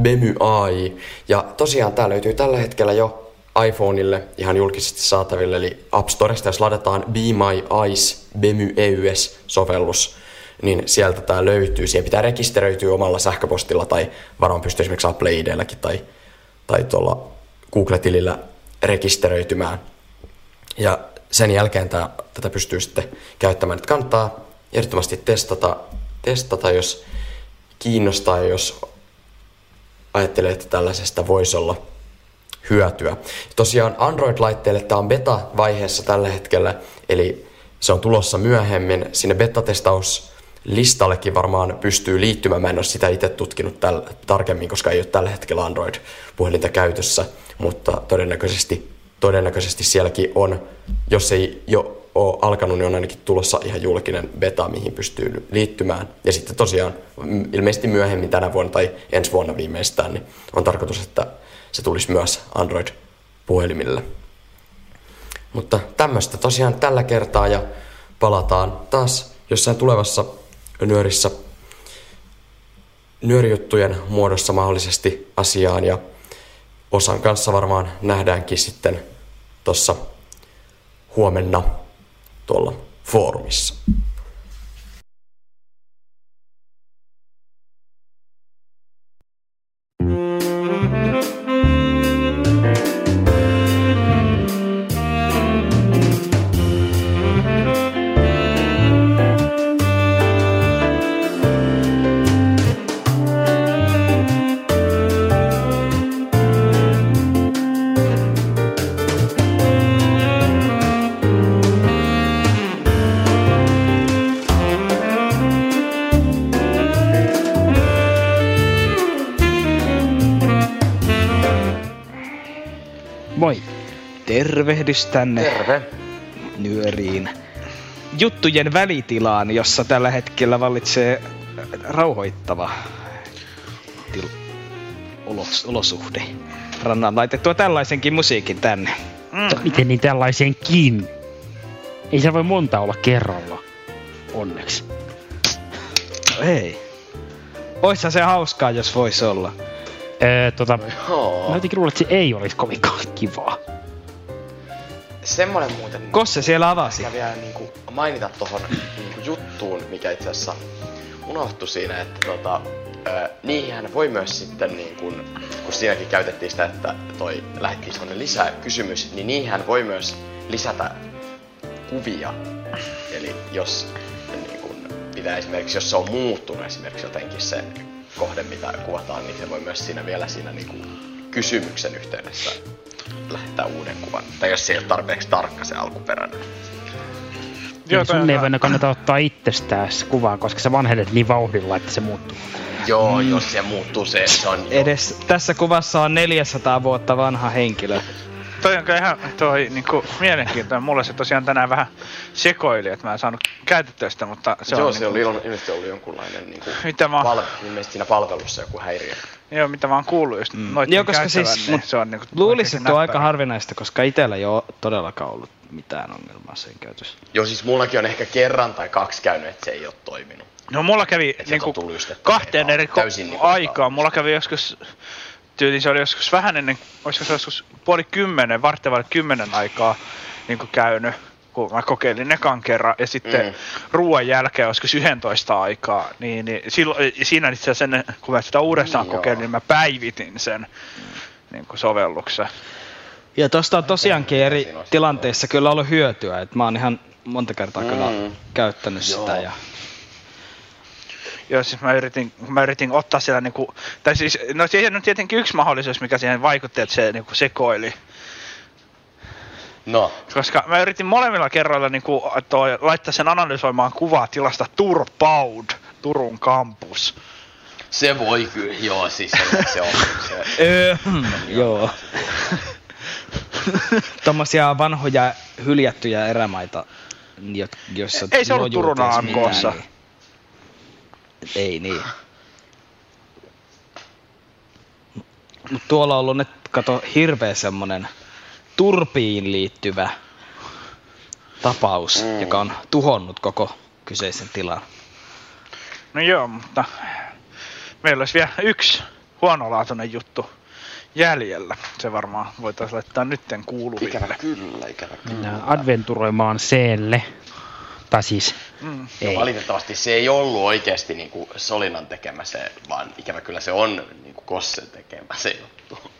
[SPEAKER 7] Bemy AI. Ja tosiaan tää löytyy tällä hetkellä jo iPhoneille ihan julkisesti saataville, eli App Storesta, jos ladataan Be My Eyes Bemy EUS-sovellus, niin sieltä tämä löytyy. Siihen pitää rekisteröityä omalla sähköpostilla tai varmaan pystyy esimerkiksi Apple IDlläkin tai, tai tuolla Google-tilillä rekisteröitymään. Ja sen jälkeen tää, tätä pystyy sitten käyttämään. Että kannattaa ehdottomasti testata, testata, jos kiinnostaa ja jos ajattelee, että tällaisesta voisi olla hyötyä. Tosiaan Android-laitteille tämä on beta-vaiheessa tällä hetkellä, eli se on tulossa myöhemmin. Sinne beta-testaus listallekin varmaan pystyy liittymään. Mä en ole sitä itse tutkinut täl, tarkemmin, koska ei ole tällä hetkellä Android-puhelinta käytössä, mutta todennäköisesti, todennäköisesti sielläkin on, jos ei jo ole alkanut, niin on ainakin tulossa ihan julkinen beta, mihin pystyy liittymään. Ja sitten tosiaan ilmeisesti myöhemmin tänä vuonna tai ensi vuonna viimeistään, niin on tarkoitus, että se tulisi myös Android-puhelimille. Mutta tämmöistä tosiaan tällä kertaa ja palataan taas jossain tulevassa nyörissä nyörijuttujen muodossa mahdollisesti asiaan ja osan kanssa varmaan nähdäänkin sitten tuossa huomenna tuolla foorumissa.
[SPEAKER 2] Tervehdys tänne
[SPEAKER 4] Terve.
[SPEAKER 2] nyöriin juttujen välitilaan, jossa tällä hetkellä vallitsee rauhoittava til- olos- olosuhde. Rannan laitettua tällaisenkin musiikin tänne.
[SPEAKER 5] Miten niin tällaisenkin? Ei se voi monta olla kerralla. Onneksi.
[SPEAKER 2] No ei. Oishan se hauskaa, jos vois olla.
[SPEAKER 5] Öö, tota, mä jotenkin luulen, että se ei olisi kovinkaan kivaa.
[SPEAKER 4] Semmonen muuten...
[SPEAKER 2] Kosse siellä avasi.
[SPEAKER 4] Mä vielä niinku mainita tohon niinku juttuun, mikä itse asiassa unohtui siinä, että tota, ö, niihin voi myös sitten niin kun, kun siinäkin käytettiin sitä, että toi lähettiin semmonen lisäkysymys, niin niihin voi myös lisätä kuvia. Eli jos niin kun, pitää esimerkiksi, jos se on muuttunut esimerkiksi jotenkin se kohde, mitä kuvataan, niin se voi myös siinä vielä siinä niin kun, kysymyksen yhteydessä lähettää uuden kuvan. Tai jos se ei ole tarpeeksi tarkka se alkuperäinen.
[SPEAKER 5] Joo, sun ei voida kannata ottaa itsestään se kuvaa, koska sä vanhenet niin vauhdilla, että se muuttuu.
[SPEAKER 4] Joo, mm. jos se muuttuu se, se on jo.
[SPEAKER 2] Edes tässä kuvassa on 400 vuotta vanha henkilö.
[SPEAKER 3] Toi on ihan toi niinku mielenkiintoinen. Mulle se tosiaan tänään vähän sekoili, että mä en saanut käytettyä sitä, mutta se
[SPEAKER 4] Joo,
[SPEAKER 3] on
[SPEAKER 4] se
[SPEAKER 3] niinku,
[SPEAKER 4] oli ilman, ilmeisesti ollut jonkunlainen niinku,
[SPEAKER 3] Mitä mä-
[SPEAKER 4] ilmeisesti siinä palvelussa joku häiriö.
[SPEAKER 3] Joo, mitä mä oon kuullut just mm. noitten
[SPEAKER 2] Joo, koska siis,
[SPEAKER 3] niin
[SPEAKER 2] mut
[SPEAKER 3] se on niinku
[SPEAKER 2] luulisin, että on aika harvinaista, koska itsellä ei ole todellakaan ollut mitään ongelmaa sen käytössä.
[SPEAKER 4] Joo, siis mullakin on ehkä kerran tai kaksi käynyt, että se ei ole toiminut.
[SPEAKER 3] No mulla kävi niinku kahteen eri ko-
[SPEAKER 4] täysin niinku
[SPEAKER 3] aikaan. Mulla kävi joskus, tyyli se oli joskus vähän ennen, olisiko se joskus puoli kymmenen, varttevalle kymmenen aikaa niinku käynyt kun mä kokeilin ekan kerran, ja sitten
[SPEAKER 4] Mm.
[SPEAKER 3] mm. ruoan jälkeen joskus 11 aikaa, niin, niin silloin, siinä itse asiassa ennen, kun mä sitä uudestaan
[SPEAKER 4] Joo.
[SPEAKER 3] kokeilin, niin mä päivitin sen niin kuin sovelluksen.
[SPEAKER 2] Ja tosta on tosiaankin eri tilanteissa kyllä ollut hyötyä, että mä oon ihan monta kertaa kyllä
[SPEAKER 4] Mm.
[SPEAKER 2] käyttänyt sitä
[SPEAKER 4] Joo.
[SPEAKER 2] ja
[SPEAKER 3] Joo, siis mä yritin, mä yritin ottaa siellä niinku, tai siis, no siihen on tietenkin yksi mahdollisuus, mikä siihen vaikutti, että se niinku sekoili.
[SPEAKER 4] No,
[SPEAKER 3] Koska mä yritin molemmilla kerroilla niinku, toi, laittaa sen analysoimaan kuvaa tilasta Turpaud, Turun kampus.
[SPEAKER 4] se voi kyllä, joo, siis se, se on se.
[SPEAKER 2] öö, joo. Tommosia vanhoja hyljättyjä erämaita, jo- joissa
[SPEAKER 3] Ei se ollut Turun
[SPEAKER 2] lojuuteis mitään,
[SPEAKER 3] AMK:ssa.
[SPEAKER 2] niin- Ei niin. Mut tuolla on ollut nyt, kato, hirveä semmonen turpiin liittyvä tapaus,
[SPEAKER 4] Mm.
[SPEAKER 2] joka on tuhonnut koko kyseisen tilan.
[SPEAKER 3] No joo, mutta meillä olisi vielä yksi huonolaatuinen juttu, jäljellä. Se varmaan voitaisiin laittaa nytten
[SPEAKER 4] Ikävä
[SPEAKER 3] kuuluville.
[SPEAKER 4] kyllä, ikävä kyllä.
[SPEAKER 5] Mennään adventuroimaan seelle. Tai siis,
[SPEAKER 3] Mm.
[SPEAKER 5] ei.
[SPEAKER 4] No, valitettavasti se ei ollut oikeasti niinku Solinan tekemä se, vaan ikävä kyllä se on niinku Kossen tekemä se juttu.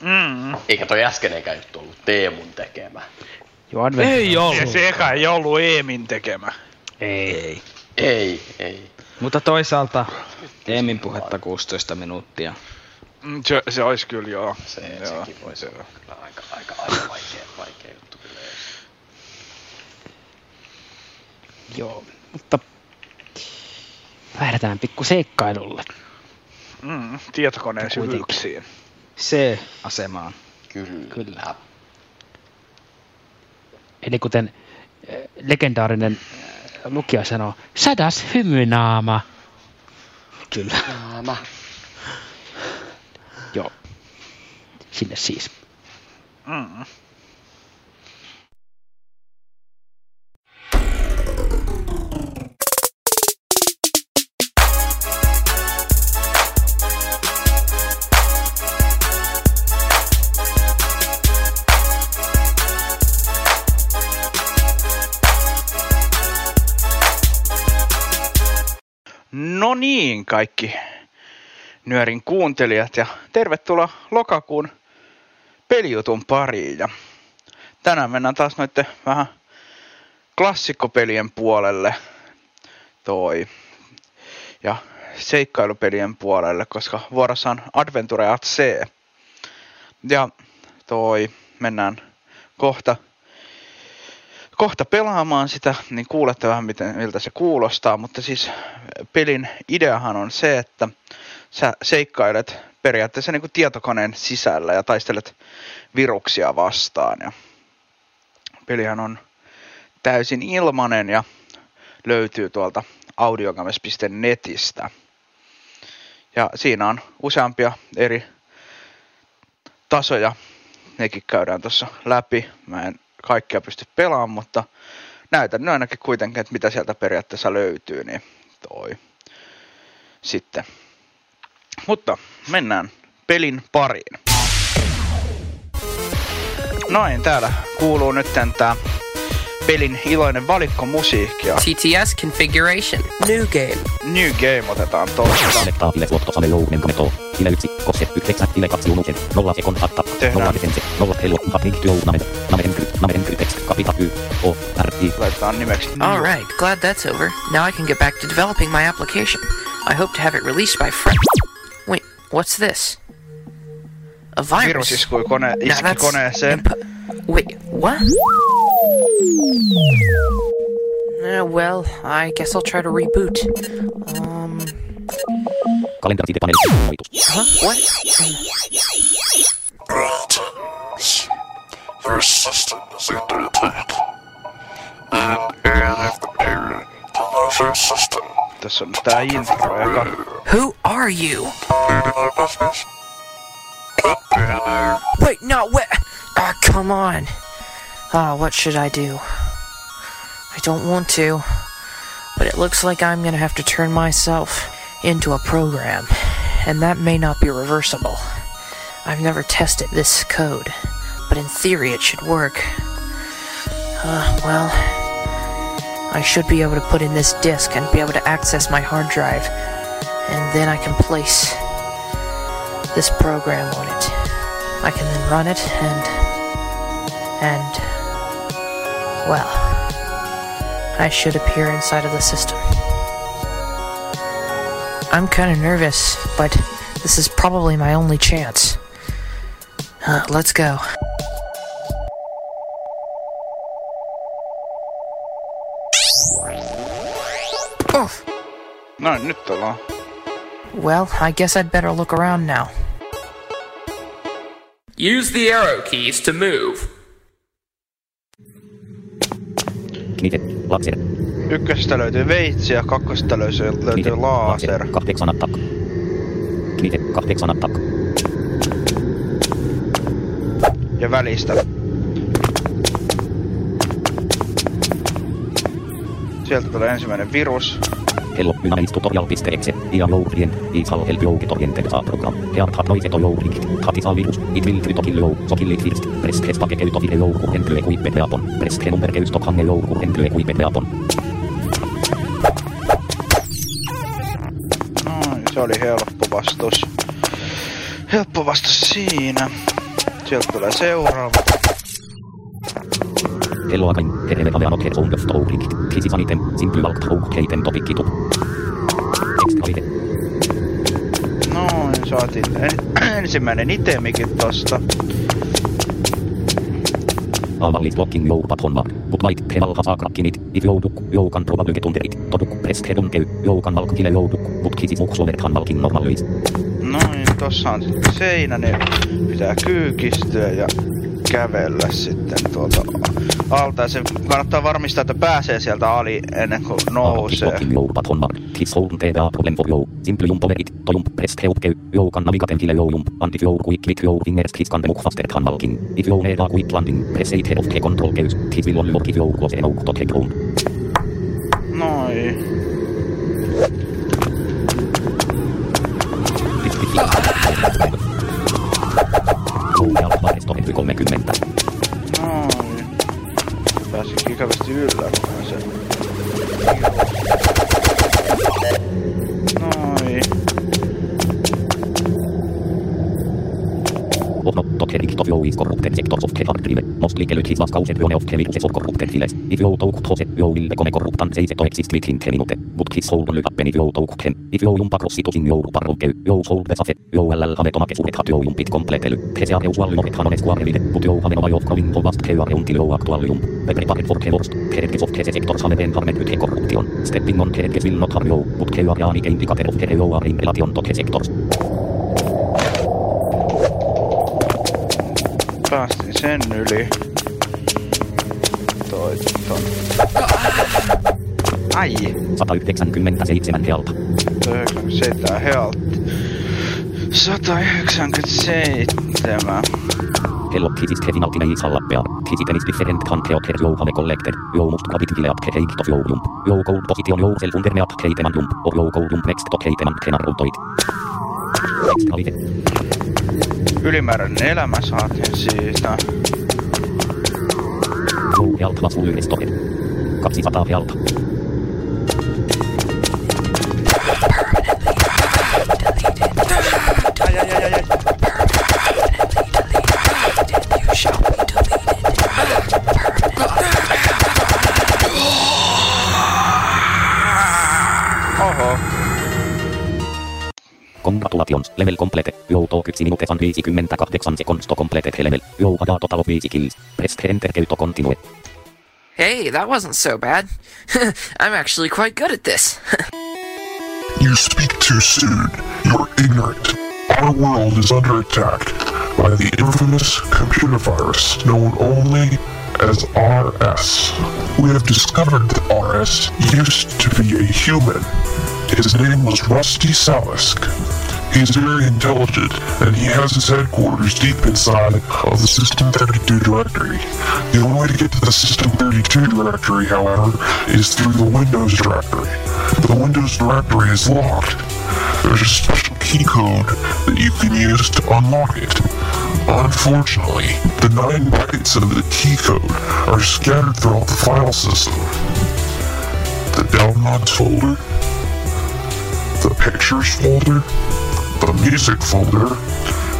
[SPEAKER 3] Mm.
[SPEAKER 4] Eikä toi äskeinenkään juttu ollut Teemun tekemä.
[SPEAKER 5] Jo advent...
[SPEAKER 8] Ei ollut.
[SPEAKER 3] se eka ei ollut Eemin tekemä.
[SPEAKER 5] Ei.
[SPEAKER 8] Ei.
[SPEAKER 4] Ei, ei.
[SPEAKER 8] Mutta toisaalta Eemin puhetta 16 minuuttia.
[SPEAKER 3] Mm, Se, se olisi kyllä joo.
[SPEAKER 4] Se,
[SPEAKER 3] joo.
[SPEAKER 4] sekin voisi olla kyllä aika, aika, aika vaikea, vaikea juttu kyllä. edes.
[SPEAKER 5] Joo, mutta lähdetään pikku seikkailulle.
[SPEAKER 3] Mm, tietokoneen syvyyksiin.
[SPEAKER 8] C-asemaan.
[SPEAKER 4] Kyllä.
[SPEAKER 5] Kyllä. Eli kuten eh, legendaarinen eh, lukija sanoo, sadas hymynaama.
[SPEAKER 8] Kyllä.
[SPEAKER 4] Naama.
[SPEAKER 5] Joo, sinne siis.
[SPEAKER 3] Mm. Niin, kaikki Nyörin kuuntelijat ja tervetuloa lokakuun pelijutun pariin. Ja tänään mennään taas noiden vähän klassikkopelien puolelle toi ja seikkailupelien puolelle, koska vuorossa on Adventure at C. Ja toi mennään kohta kohta pelaamaan sitä, niin kuulette vähän miten, miltä se kuulostaa, mutta siis pelin ideahan on se, että sä seikkailet periaatteessa niin kuin tietokoneen sisällä ja taistelet viruksia vastaan. Ja pelihän on täysin ilmanen ja löytyy tuolta audiogames.netistä. Ja siinä on useampia eri tasoja. Nekin käydään tuossa läpi. Mä en kaikkia pysty pelaamaan, mutta näytän nyt ainakin kuitenkin, että mitä sieltä periaatteessa löytyy, niin toi sitten. Mutta mennään pelin pariin. Noin, täällä kuuluu nyt tää pelin iloinen valikko musiikkia.
[SPEAKER 9] TTS configuration. New game.
[SPEAKER 3] New Game otetaan tosta.
[SPEAKER 6] Selektaa file suotto sale jounen kameto. File 1, kosse 9, file 2 unusen. 0 sekon hatta.
[SPEAKER 3] Tehdään.
[SPEAKER 6] 0 defense. 0 helu. Hapink työ named. Named enkry. Named enkry text. Kapita y. O. R. I.
[SPEAKER 3] Laitetaan nimeksi
[SPEAKER 9] All right, glad that's over. Now I can get back to developing my application. I hope to have it released by Friday. Wait, what's this? A virus.
[SPEAKER 3] Virus iskui kone,
[SPEAKER 9] Now
[SPEAKER 3] iski
[SPEAKER 9] that's
[SPEAKER 3] koneeseen.
[SPEAKER 9] imp- Wait, what? Uh, well, I guess I'll try to reboot. Um,
[SPEAKER 6] Kalenteri siitä paneli. Hoitus.
[SPEAKER 9] huh? What?
[SPEAKER 10] Your system is under attack. And if the period to lose your system,
[SPEAKER 3] Tässä on tää intro, joka
[SPEAKER 9] Who are you?
[SPEAKER 10] into my business. Cut the
[SPEAKER 9] Wait, no, wait. Ah, come on. Ah, what should I do? I don't want to, but it looks like I'm gonna have to turn myself into a program, and that may not be reversible. I've never tested this code, but in theory it should work. Uh, well, I should be able to put in this disk and be able to access my hard drive, and then I can place this program on it. I can then run it and. and. well. I should appear inside of the system. I'm kinda nervous, but this is probably my only chance. Uh, let's go.
[SPEAKER 3] Noin, nyt ollaan.
[SPEAKER 9] Well, I guess I'd better look around now.
[SPEAKER 11] Use the arrow keys to move.
[SPEAKER 6] Knite. Laser.
[SPEAKER 3] Ykkösestä löytyy veitsi ja kakkosesta löytyy, löytyy laser.
[SPEAKER 6] Kahdeksan attack. Knite. Kahdeksan attack.
[SPEAKER 3] Ja välistä. Sieltä tulee ensimmäinen virus.
[SPEAKER 12] Hello, minä olen tutorial.exe. Ja jourien, is all help you get oriented a program. Heart hat noiset on jourik. Hat is a virus. It will try to kill you. So kill it first. Press hes pake keyto fire jourku entry equipment weapon. Press he number keys stop hange jourku entry equipment weapon.
[SPEAKER 3] Noin, se oli helppo vastus. Helppo vastus siinä. Sieltä tulee seuraava.
[SPEAKER 12] Again. Hereve aleanot her sound of touring. This is an item. Simple walk through heiten topic itu. Extra
[SPEAKER 3] Noin, saatiin en, ensimmäinen itemikin tosta.
[SPEAKER 12] Avallit blocking upon mark. But might penal has a crack in it. If you duck, you can probably get under it. Toduk press head on käy. You can walk kille you duck. But kisis muks over han walking normally.
[SPEAKER 3] Noin, tossa on sitten seinä, niin pitää kyykistyä ja kävellä sitten tuolta alta. Ja se kannattaa varmistaa, että pääsee sieltä ali ennen kuin nousee.
[SPEAKER 12] Blocking you is corrupted sectors of the hard drive. Mostly kellyt his was caused one of the corrupted files. If you took those, you will become say to exist within the minute. But his soul will happen if you him. If you jump across it in your parroke, you soul the safe. You will have tomake suhet hat you jumpit completely. Hese are usually not han ones quarrelide, but you have no way of going to vast care until prepared for the worst. Heredges of the sectors have been harmed with corruption. Stepping on heredges will not harm you, but you are an indicator of the you are in relation to the sectors.
[SPEAKER 3] Sen yli. Toi ton. Ai!
[SPEAKER 12] 197 healta.
[SPEAKER 3] 197 health. 197.
[SPEAKER 12] Hello, is Kevin Altinen Isallapea. This is different than the other you have collected. You must grab it at the height of your jump. You code position yourself under the at Keiteman jump. Code jump next to Keiteman Kenarro toit. Extra live.
[SPEAKER 3] Ylimääräinen elämä saatiin siitä.
[SPEAKER 12] Was full restored. 200 health. Congratulations, level complete. You 1 minute 58 seconds to complete level. You had a total of 5 kills. Press enter key to continue.
[SPEAKER 9] Hey, that wasn't so bad. I'm actually quite good at this.
[SPEAKER 10] You speak too soon. You're ignorant. Our world is under attack by the infamous computer virus known only as RS. We have discovered that RS used to be a human. His name was Rusty Salisk. He's very intelligent, and he has his headquarters deep inside of the System 32 directory. The only way to get to the System 32 directory, however, is through the Windows directory. The Windows directory is locked. There's a special key code that you can use to unlock it. Unfortunately, the 9 bytes of the key code are scattered throughout the file system. The downloads folder, the pictures folder, the music folder,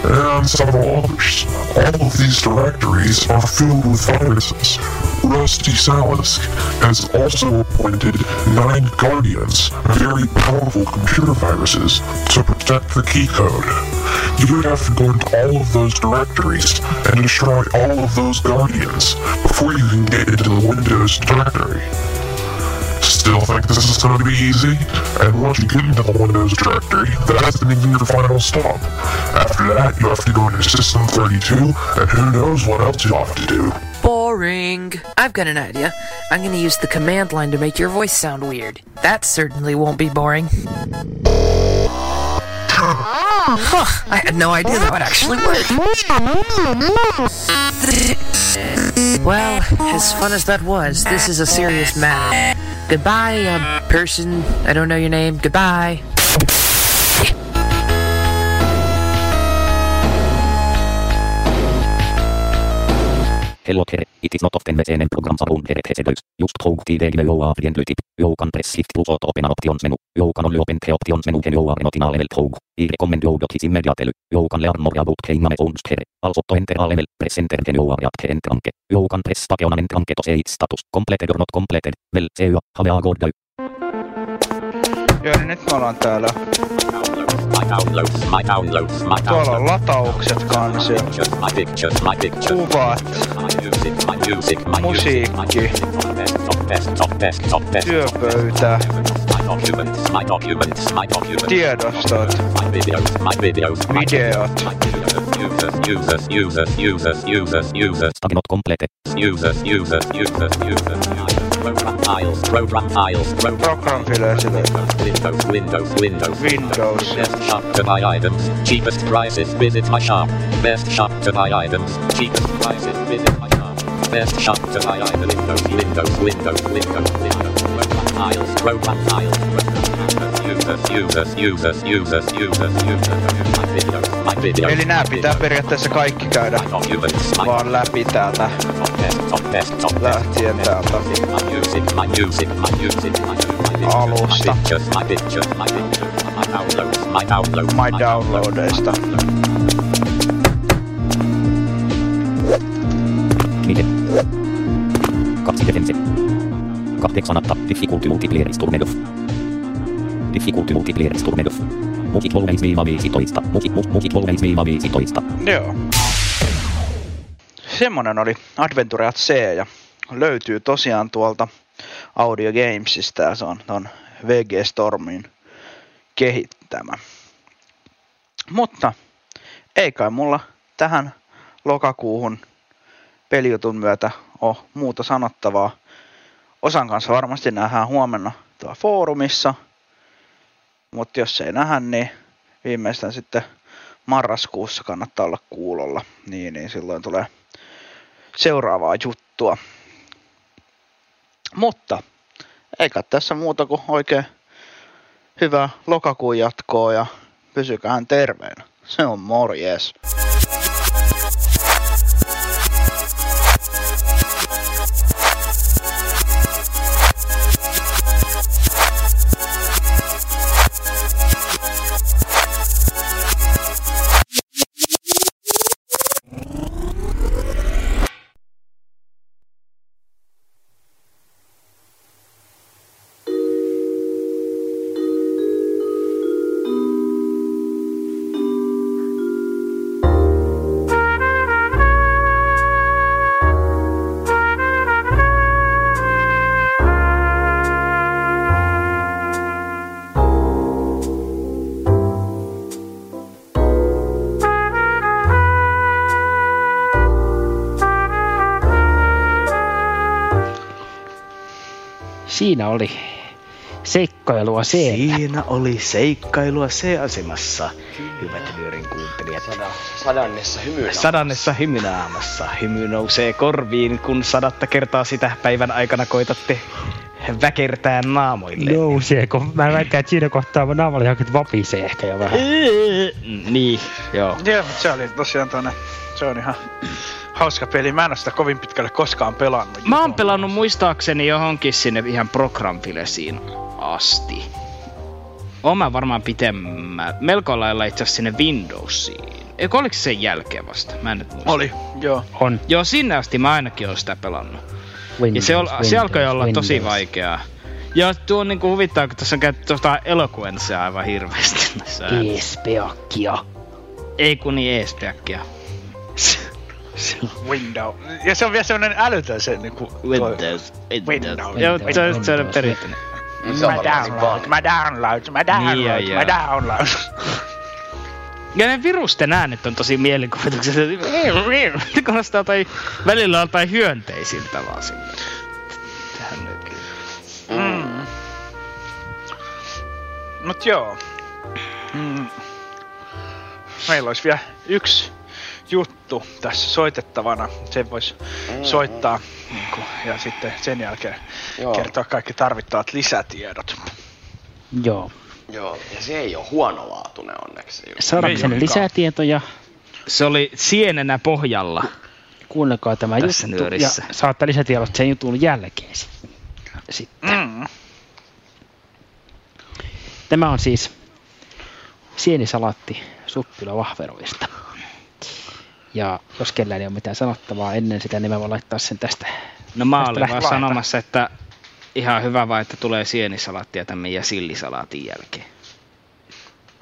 [SPEAKER 10] and several others. All of these directories are filled with viruses. Rusty Salisk has also appointed nine guardians, very powerful computer viruses, to protect the key code. You would have to go into all of those directories and destroy all of those guardians before you can get into the Windows directory. Still think this is going to be easy? And once you get into the Windows directory, that's the your final stop. After that, you have to go into System 32, and who knows what else you have to do.
[SPEAKER 9] Boring. I've got an idea. I'm gonna use the command line to make your voice sound weird. That certainly won't be boring. Huh, I had no idea that would actually work. well, as fun as that was, this is a serious matter. Goodbye, uh, person. I don't know your name. Goodbye.
[SPEAKER 13] Hello there, it is not often the same programs around here at Just talk the day you are friendly tip. You can press shift plus auto open options menu. You can only open the options menu when you are not in a level talk. I recommend you dot his immediately. You can learn more about game phones here. Also to enter a level, press enter when you are at the entranke. You can press start on an entranke to say its status. Completed or not completed. Well, see you. Have a good day.
[SPEAKER 3] Joo, niin nyt me ollaan täällä.
[SPEAKER 13] My downloads, my downloads, my
[SPEAKER 3] Tuolla on lataukset kanssa. ja
[SPEAKER 13] My pictures, my pictures.
[SPEAKER 3] Kuvat,
[SPEAKER 13] My music, my music, my
[SPEAKER 3] musiikki, työpöytä,
[SPEAKER 13] My documents, my documents, my documents.
[SPEAKER 3] tiedostot,
[SPEAKER 13] My videos, my videos, my
[SPEAKER 3] videot.
[SPEAKER 13] users, users, users, users, users, users. Not completed. Users, users, users, users, users. Program files, program files, program
[SPEAKER 3] Program files.
[SPEAKER 13] Windows, Windows, Windows.
[SPEAKER 3] Windows.
[SPEAKER 13] Best shop to buy items, cheapest prices. Visit my shop. Best shop to buy items, cheapest prices. Visit my shop. Best shop to buy items. Windows, Windows, Windows, Windows, Windows. Program files, program files. Users, users,
[SPEAKER 3] Eli nää pitää periaatteessa kaikki käydä vaan läpi täältä. Lähtien täältä. Alusta.
[SPEAKER 13] My
[SPEAKER 3] downloadeista.
[SPEAKER 13] Kaksi defense. Kahdeksan atta. Difficulty multiplayer is turned. Difficulty multiplayer is turned off. Muki 3-15. Muki, mu- muki 3-15.
[SPEAKER 3] Joo. Semmonen oli Adventure C ja löytyy tosiaan tuolta Audio Gamesista ja se on ton VG Stormin kehittämä. Mutta ei kai mulla tähän lokakuuhun pelijutun myötä ole muuta sanottavaa. Osan kanssa varmasti nähdään huomenna tuolla foorumissa. Mutta jos ei nähdä, niin viimeistään sitten marraskuussa kannattaa olla kuulolla. Niin, niin silloin tulee seuraavaa juttua. Mutta eikä tässä muuta kuin oikein hyvää lokakuun jatkoa ja pysykähän terveenä. Se on morjes.
[SPEAKER 5] Siinä oli seikkailua C.
[SPEAKER 2] Siinä oli seikkailua C-asemassa, hyvät nyörin kuuntelijat.
[SPEAKER 4] Sadannessa hymynä.
[SPEAKER 2] Sadannessa hymynaamassa. Hymy nousee korviin, kun sadatta kertaa sitä päivän aikana koitatte väkertää naamoille.
[SPEAKER 5] Nouseeko? Mä väittän, että siinä kohtaa mun naamalla johonkin vapisee ehkä jo vähän.
[SPEAKER 2] Niin, joo.
[SPEAKER 3] Joo, mutta se oli tosiaan tonne, se on ihan hauska peli. Mä en oo sitä kovin pitkälle koskaan pelannut.
[SPEAKER 2] Mä oon pelannut muistaakseni johonkin sinne ihan programfilesiin asti. Oon mä varmaan pitemmän, melko lailla itse asiassa sinne Windowsiin. Eikö oliko se sen jälkeen vasta? Mä en nyt muista.
[SPEAKER 3] Oli, joo.
[SPEAKER 5] On.
[SPEAKER 2] Joo, sinne asti mä ainakin oon sitä pelannut.
[SPEAKER 5] Windows,
[SPEAKER 2] Ja se, ol, se
[SPEAKER 5] Windows,
[SPEAKER 2] alkoi olla tosi
[SPEAKER 5] Windows.
[SPEAKER 2] vaikeaa. Ja tuo on niinku huvittaa, kun tuossa on käytetty tuosta elokuenssia aivan hirveästi näissä.
[SPEAKER 5] Eespeakkia.
[SPEAKER 2] Ei kun niin eespeakkia.
[SPEAKER 3] Windows. Ja se on vielä semmonen älytön se niinku...
[SPEAKER 2] Windows.
[SPEAKER 3] Windows.
[SPEAKER 2] Joo, se on, se on perinteinen.
[SPEAKER 3] Mä download, mä download, mä download,
[SPEAKER 2] Niin, joo,
[SPEAKER 3] mä download.
[SPEAKER 2] Ja ne virusten äänet on tosi mielikuvitukset. Ne kuulostaa tai välillä jotain hyönteisiltä vaan sinne. Tähän nykyään.
[SPEAKER 3] Mm. Mut joo. Mm. Meillä olisi vielä yksi juttu tässä soitettavana. Sen voisi
[SPEAKER 4] Mm.
[SPEAKER 3] soittaa niin kuin, ja sitten sen jälkeen
[SPEAKER 4] Joo.
[SPEAKER 3] kertoa kaikki tarvittavat lisätiedot.
[SPEAKER 5] Joo.
[SPEAKER 4] Joo, ja se ei ole huonolaatuinen onneksi. se juttu.
[SPEAKER 5] Saadakseni lisää tietoja,
[SPEAKER 8] Se oli sienenä pohjalla.
[SPEAKER 5] kuunnelkaa tämä
[SPEAKER 8] Tässä
[SPEAKER 5] juttu
[SPEAKER 8] nyörissä.
[SPEAKER 5] ja saatte lisätiedot sen jutun jälkeen. sit- Sitten.
[SPEAKER 3] Mm.
[SPEAKER 5] Tämä on siis sienisalaatti suppila vahveroista. Ja jos kellään ei ole mitään sanottavaa ennen sitä, niin mä voin laittaa sen tästä.
[SPEAKER 8] No mä
[SPEAKER 5] tästä
[SPEAKER 8] olin vaan sanomassa, että ihan hyvä vaan, että tulee sienisalaattia tämän meidän sillisalaatin jälkeen.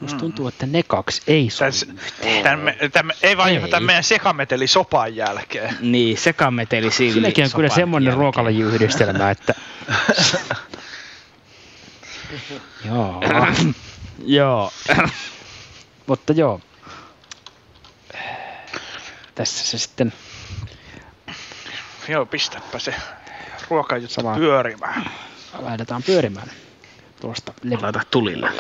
[SPEAKER 5] Musta tuntuu, että ne kaksi ei sovi
[SPEAKER 3] tämän, tämän, ei vaan
[SPEAKER 5] Ei.
[SPEAKER 3] tämän meidän sekameteli sopan jälkeen.
[SPEAKER 8] Niin, sekameteli silli.
[SPEAKER 5] Siinäkin on kyllä semmoinen ruokalajiyhdistelmä, että... joo.
[SPEAKER 8] Joo.
[SPEAKER 5] Mutta joo. Tässä se sitten
[SPEAKER 3] Joo, pistäpä se ruokajuttu
[SPEAKER 5] Sama.
[SPEAKER 3] pyörimään.
[SPEAKER 5] laitetaan pyörimään tuosta levältä.
[SPEAKER 8] Laita tulille.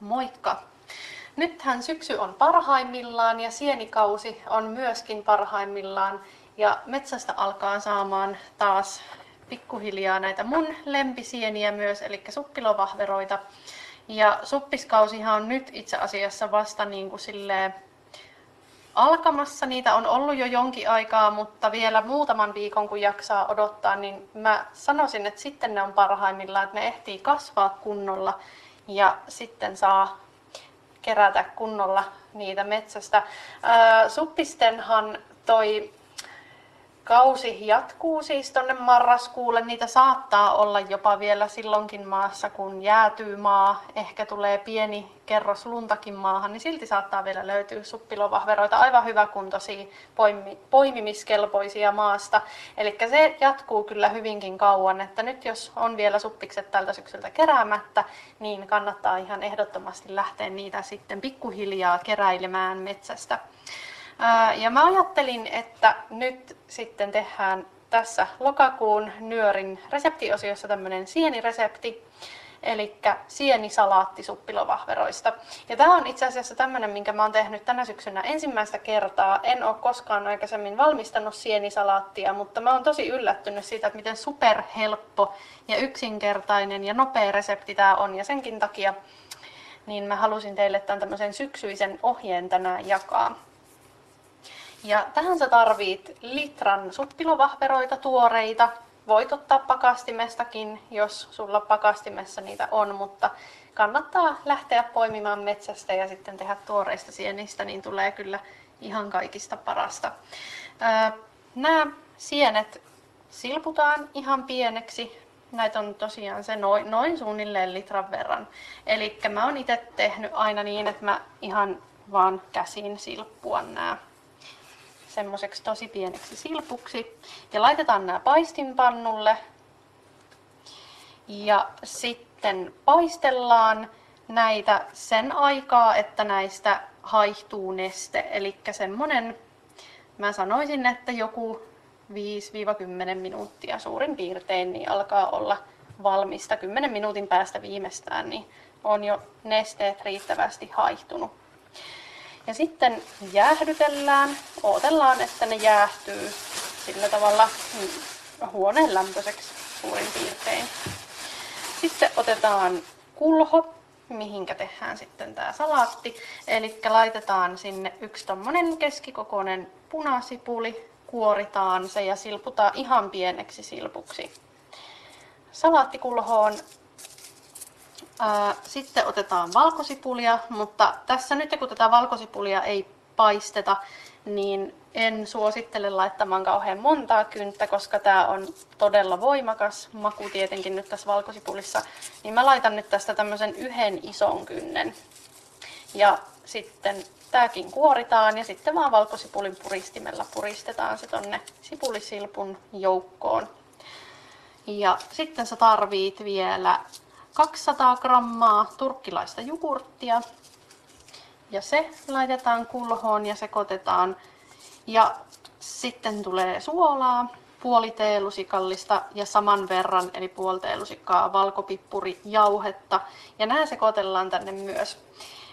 [SPEAKER 14] Moikka! Nythän syksy on parhaimmillaan ja sienikausi on myöskin parhaimmillaan ja metsästä alkaa saamaan taas pikkuhiljaa näitä mun lempisieniä myös, eli suppilovahveroita. Ja suppiskausihan on nyt itse asiassa vasta niin kuin silleen alkamassa. Niitä on ollut jo jonkin aikaa, mutta vielä muutaman viikon kun jaksaa odottaa, niin mä sanoisin, että sitten ne on parhaimmillaan, että ne ehtii kasvaa kunnolla ja sitten saa kerätä kunnolla niitä metsästä. Suppistenhan toi kausi jatkuu siis tonne marraskuulle. Niitä saattaa olla jopa vielä silloinkin maassa, kun jäätyy maa. Ehkä tulee pieni kerros luntakin maahan, niin silti saattaa vielä löytyä suppilovahveroita. Aivan hyväkuntoisia, poimi, poimimiskelpoisia maasta. Eli se jatkuu kyllä hyvinkin kauan. Että nyt jos on vielä suppikset tältä syksyltä keräämättä, niin kannattaa ihan ehdottomasti lähteä niitä sitten pikkuhiljaa keräilemään metsästä. Ja mä ajattelin, että nyt sitten tehdään tässä lokakuun nyörin reseptiosiossa tämmöinen sieniresepti, eli sienisalaatti suppilovahveroista. Ja tämä on itse asiassa tämmöinen, minkä mä oon tehnyt tänä syksynä ensimmäistä kertaa. En ole koskaan aikaisemmin valmistanut sienisalaattia, mutta mä oon tosi yllättynyt siitä, että miten superhelppo ja yksinkertainen ja nopea resepti tämä on. Ja senkin takia niin mä halusin teille tämän tämmöisen syksyisen ohjeen tänään jakaa. Ja tähän sä tarvit litran suppilovahveroita tuoreita. Voit ottaa pakastimestakin, jos sulla pakastimessa niitä on, mutta kannattaa lähteä poimimaan metsästä ja sitten tehdä tuoreista sienistä, niin tulee kyllä ihan kaikista parasta. Nämä sienet silputaan ihan pieneksi. Näitä on tosiaan se noin, noin suunnilleen litran verran. Eli mä oon itse tehnyt aina niin, että mä ihan vaan käsin silppuan nämä semmoiseksi tosi pieneksi silpuksi. Ja laitetaan nämä paistinpannulle. Ja sitten paistellaan näitä sen aikaa, että näistä haihtuu neste. Eli semmonen, mä sanoisin, että joku 5-10 minuuttia suurin piirtein niin alkaa olla valmista. 10 minuutin päästä viimeistään niin on jo nesteet riittävästi haihtunut. Ja sitten jäähdytellään, odotellaan, että ne jäähtyy sillä tavalla mm, huoneen lämpöiseksi suurin piirtein. Sitten otetaan kulho, mihinkä tehdään sitten tämä salaatti. Eli laitetaan sinne yksi tommonen keskikokoinen punasipuli, kuoritaan se ja silputaan ihan pieneksi silpuksi. Salaattikulhoon Sitten otetaan valkosipulia, mutta tässä nyt kun tätä valkosipulia ei paisteta, niin en suosittele laittamaan kauhean montaa kynttä, koska tämä on todella voimakas maku tietenkin nyt tässä valkosipulissa. Niin mä laitan nyt tästä tämmöisen yhden ison kynnen. Ja sitten tämäkin kuoritaan ja sitten vaan valkosipulin puristimella puristetaan se tonne sipulisilpun joukkoon. Ja sitten sä tarvit vielä 200 grammaa turkkilaista jogurttia. Ja se laitetaan kulhoon ja sekoitetaan. Ja sitten tulee suolaa, puoli teelusikallista ja saman verran, eli puoli teelusikkaa valkopippuri jauhetta. Ja nämä sekoitellaan tänne myös.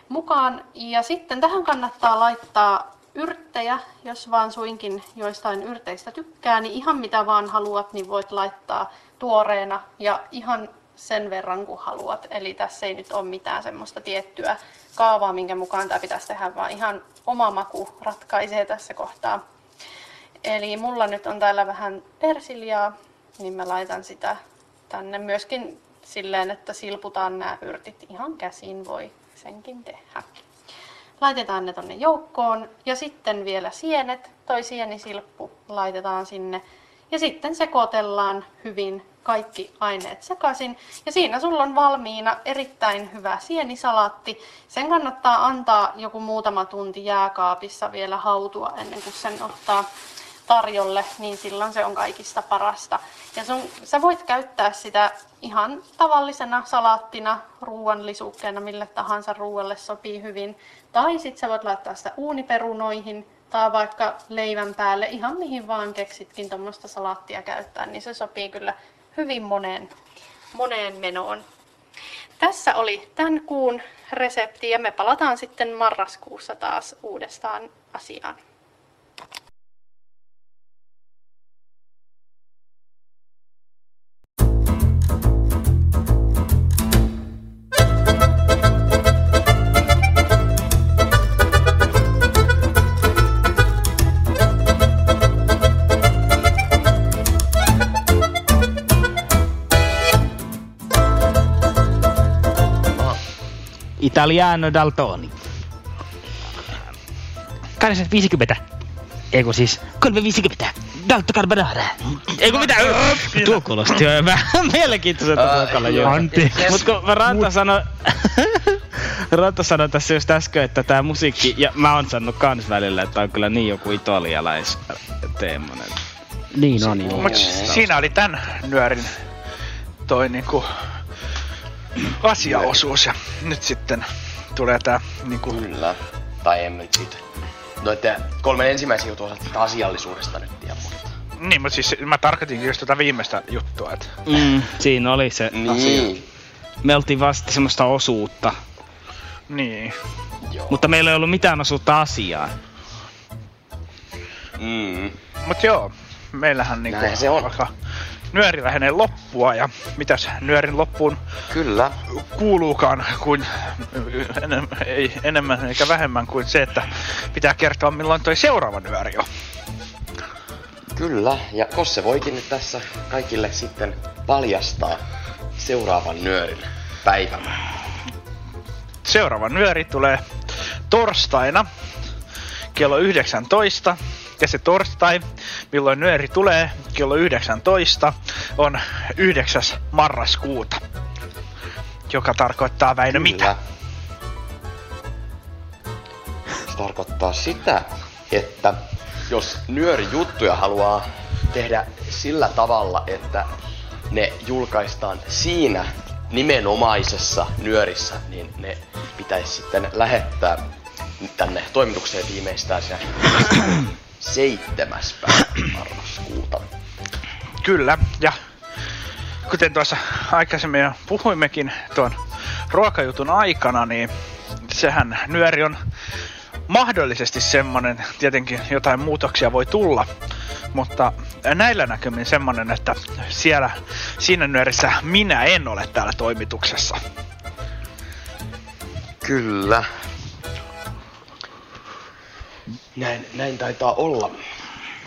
[SPEAKER 14] mukaan. Ja sitten tähän kannattaa laittaa yrttejä, jos vaan suinkin joistain yrteistä tykkää, niin ihan mitä vaan haluat, niin voit laittaa tuoreena ja ihan sen verran kuin haluat. Eli tässä ei nyt ole mitään semmoista tiettyä kaavaa, minkä mukaan tämä pitäisi tehdä, vaan ihan oma maku ratkaisee tässä kohtaa. Eli mulla nyt on täällä vähän persiljaa, niin mä laitan sitä tänne myöskin silleen, että silputaan nämä yrtit ihan käsin, voi senkin tehdä. Laitetaan ne tonne joukkoon ja sitten vielä sienet, toi sienisilppu laitetaan sinne ja sitten sekoitellaan hyvin kaikki aineet sekaisin. Ja siinä sulla on valmiina erittäin hyvä sienisalaatti. Sen kannattaa antaa joku muutama tunti jääkaapissa vielä hautua ennen kuin sen ottaa tarjolle, niin silloin se on kaikista parasta. Ja sun, sä voit käyttää sitä ihan tavallisena salaattina, ruoan lisukkeena, mille tahansa ruoalle sopii hyvin. Tai sitten sä voit laittaa sitä uuniperunoihin tai vaikka leivän päälle, ihan mihin vaan keksitkin tuommoista salaattia käyttää, niin se sopii kyllä hyvin moneen, moneen menoon. Tässä oli tämän kuun resepti ja me palataan sitten marraskuussa taas uudestaan asiaan.
[SPEAKER 8] Italiano Daltoni.
[SPEAKER 5] 850. Eikö siis 350. Dalto Carbonara.
[SPEAKER 8] Ei kun mitä? Tuo kuulosti jo vähän mielenkiintoiselta ruokalla joo.
[SPEAKER 5] Anteeksi.
[SPEAKER 8] Mut kun mä Ranta sanoi, Ranta sanoi tässä just äsken, että tää musiikki, ja mä oon sanonut kans välillä, että on kyllä niin joku italialais teemonen.
[SPEAKER 5] Niin on joo.
[SPEAKER 3] Mut siinä oli tän nyörin toi niinku asiaosuus ja nyt sitten tulee tää niinku...
[SPEAKER 4] Kyllä. Tai en nyt siitä. Noitten kolmen ensimmäisen jutun osalta tästä asiallisuudesta nyt tiedä mutta...
[SPEAKER 3] Niin, mutta siis mä tarkoitinkin just tätä viimeistä juttua, että...
[SPEAKER 8] Mm, siinä oli se
[SPEAKER 4] Niin.
[SPEAKER 8] asia. Me oltiin vasta semmoista osuutta,
[SPEAKER 3] Niin.
[SPEAKER 4] Joo.
[SPEAKER 8] mutta meillä ei ollut mitään osuutta asiaan.
[SPEAKER 4] Mm.
[SPEAKER 3] Mut joo, meillähän niinku
[SPEAKER 4] Näin se on.
[SPEAKER 3] alkaa nyöri lähenee loppua ja mitäs nyörin loppuun
[SPEAKER 4] Kyllä.
[SPEAKER 3] kuuluukaan kuin enem, ei enemmän eikä vähemmän kuin se, että pitää kertoa milloin toi seuraava nyöri on.
[SPEAKER 4] Kyllä. Ja Kosse voikin nyt tässä kaikille sitten paljastaa seuraavan nyörin päivän.
[SPEAKER 3] Seuraava nyöri tulee torstaina kello 19. Ja se torstai, milloin nyöri tulee kello 19, on 9. marraskuuta. Joka tarkoittaa Väinö mitä?
[SPEAKER 4] Se tarkoittaa sitä, että jos nyörijuttuja haluaa tehdä sillä tavalla, että ne julkaistaan siinä nimenomaisessa nyörissä, niin ne pitäisi sitten lähettää tänne toimitukseen viimeistään siinä 7. päivä marraskuuta.
[SPEAKER 3] Kyllä, ja kuten tuossa aikaisemmin jo puhuimmekin tuon ruokajutun aikana, niin sehän nyöri on mahdollisesti semmonen, tietenkin jotain muutoksia voi tulla, mutta näillä näkymin semmonen, että siellä siinä nyörissä minä en ole täällä toimituksessa.
[SPEAKER 4] Kyllä. Näin, näin taitaa olla.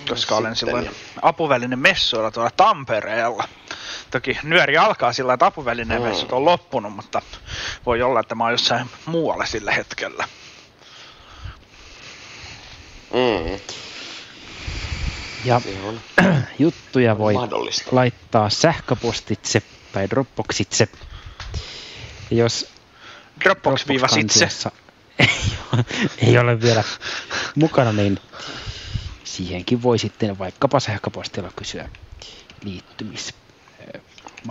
[SPEAKER 3] koska olen
[SPEAKER 4] Sitten-
[SPEAKER 3] silloin apuvälinen messuilla tuolla Tampereella. Toki nyöri alkaa sillä, että apuvälinen
[SPEAKER 4] Mm.
[SPEAKER 3] messut on loppunut, mutta voi olla, että mä oon jossain muualla sillä hetkellä.
[SPEAKER 4] Mm.
[SPEAKER 5] Ja juttuja voi laittaa sähköpostitse tai Dropboxitse. Ja jos
[SPEAKER 3] Dropbox-sitse.
[SPEAKER 5] Dropbox-kansiossa ei, ole- ei ole vielä mukana, niin siihenkin voi sitten vaikkapa sähköpostilla kysyä liittymis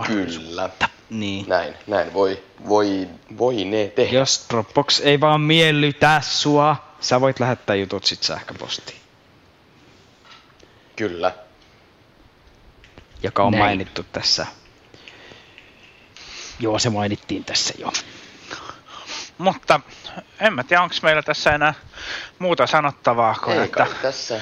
[SPEAKER 4] Kyllä.
[SPEAKER 8] Niin.
[SPEAKER 4] Näin, näin voi, voi, voi ne tehdä.
[SPEAKER 8] Jos Dropbox ei vaan miellytä sua, sä voit lähettää jutut sit sähköpostiin,
[SPEAKER 4] Kyllä.
[SPEAKER 8] joka on
[SPEAKER 5] Näin.
[SPEAKER 8] mainittu tässä.
[SPEAKER 5] Joo, se mainittiin tässä jo.
[SPEAKER 3] Mutta en mä tiedä, onko meillä tässä enää muuta sanottavaa kuin,
[SPEAKER 4] Ei
[SPEAKER 3] että
[SPEAKER 4] tässä.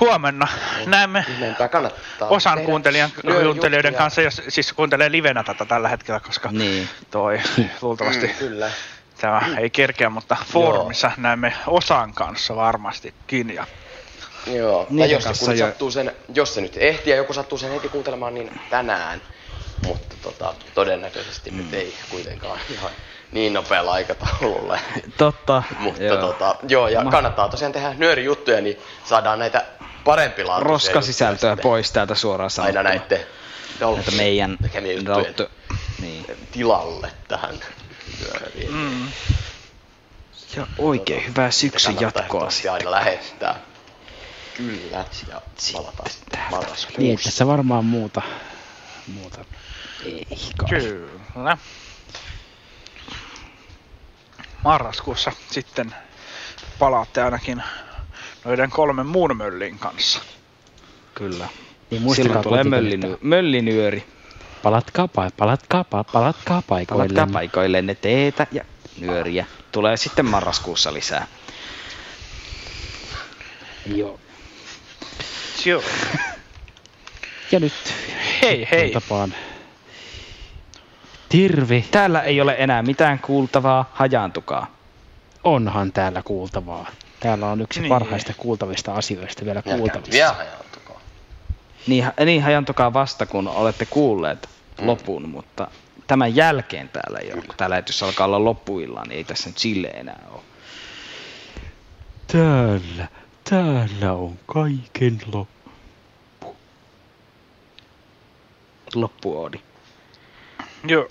[SPEAKER 3] huomenna näemme
[SPEAKER 4] Ihmeempää kannattaa.
[SPEAKER 3] osan kuuntelijan, kuuntelijoiden kanssa, jos siis kuuntelee livenä tätä tällä hetkellä, koska
[SPEAKER 15] Niin.
[SPEAKER 3] toi luultavasti
[SPEAKER 4] Mm, kyllä.
[SPEAKER 3] tämä ei kerkeä, mutta foorumissa näemme osan kanssa varmastikin. Ja
[SPEAKER 4] Joo, tai
[SPEAKER 2] Niiden
[SPEAKER 4] jos
[SPEAKER 2] kanssa
[SPEAKER 4] joku nyt
[SPEAKER 2] jo-
[SPEAKER 4] sattuu sen, jos se nyt ehtii ja joku sattuu sen heti kuuntelemaan, niin tänään. Mutta tota, todennäköisesti mm. nyt ei kuitenkaan ihan niin nopealla aikataululla.
[SPEAKER 15] Totta.
[SPEAKER 4] Mutta
[SPEAKER 15] joo.
[SPEAKER 4] joo. Tota, joo, ja
[SPEAKER 15] Ma-
[SPEAKER 4] kannattaa tosiaan tehdä nyörijuttuja, niin saadaan näitä parempilaatuisia
[SPEAKER 2] Roskasisältöä
[SPEAKER 4] juttuja
[SPEAKER 2] pois täältä suoraan
[SPEAKER 4] sitten Aina
[SPEAKER 2] sanottuna.
[SPEAKER 4] näiden
[SPEAKER 15] Näitä meidän Dalto- niin.
[SPEAKER 4] tilalle tähän nyöriin.
[SPEAKER 3] mm,
[SPEAKER 2] Ja oikein hyvää syksyn jatkoa
[SPEAKER 4] ehdottomasti aina lähettää. Kyllä, ja palataan sitten marraskuussa.
[SPEAKER 5] Niin, tässä varmaan muuta. muuta. Ei
[SPEAKER 3] kyllä. Marraskuussa sitten palaatte ainakin noiden kolmen muun möllin kanssa.
[SPEAKER 2] Kyllä.
[SPEAKER 5] Niin muistakaa
[SPEAKER 2] Silloin tulee mölliny, möllinyöri.
[SPEAKER 5] Palatkaa, pa- palatkaa, pa- palatkaa paikoille.
[SPEAKER 2] Palatkaa paikoillenne teetä ja nyöriä. Tulee sitten marraskuussa lisää.
[SPEAKER 5] Joo.
[SPEAKER 3] Joo.
[SPEAKER 5] Ja nyt
[SPEAKER 3] Hei hei.
[SPEAKER 5] tapaan. Terve.
[SPEAKER 2] Täällä ei ole enää mitään kuultavaa, hajaantukaa.
[SPEAKER 5] Onhan täällä kuultavaa. Täällä on yksi
[SPEAKER 3] Niin.
[SPEAKER 5] parhaista kuultavista asioista vielä
[SPEAKER 4] Vielä
[SPEAKER 5] kuultavissa.
[SPEAKER 4] vielä hajautukaa.
[SPEAKER 2] Niin, ha- niin hajaantukaa vasta, kun olette kuulleet
[SPEAKER 4] Mm.
[SPEAKER 2] lopun, mutta tämän jälkeen täällä ei ole. Kun tää lähetys alkaa olla loppuillaan, niin ei tässä nyt sille enää ole.
[SPEAKER 5] Täällä, täällä on kaiken loppu.
[SPEAKER 2] Loppuoodi.
[SPEAKER 3] Joo.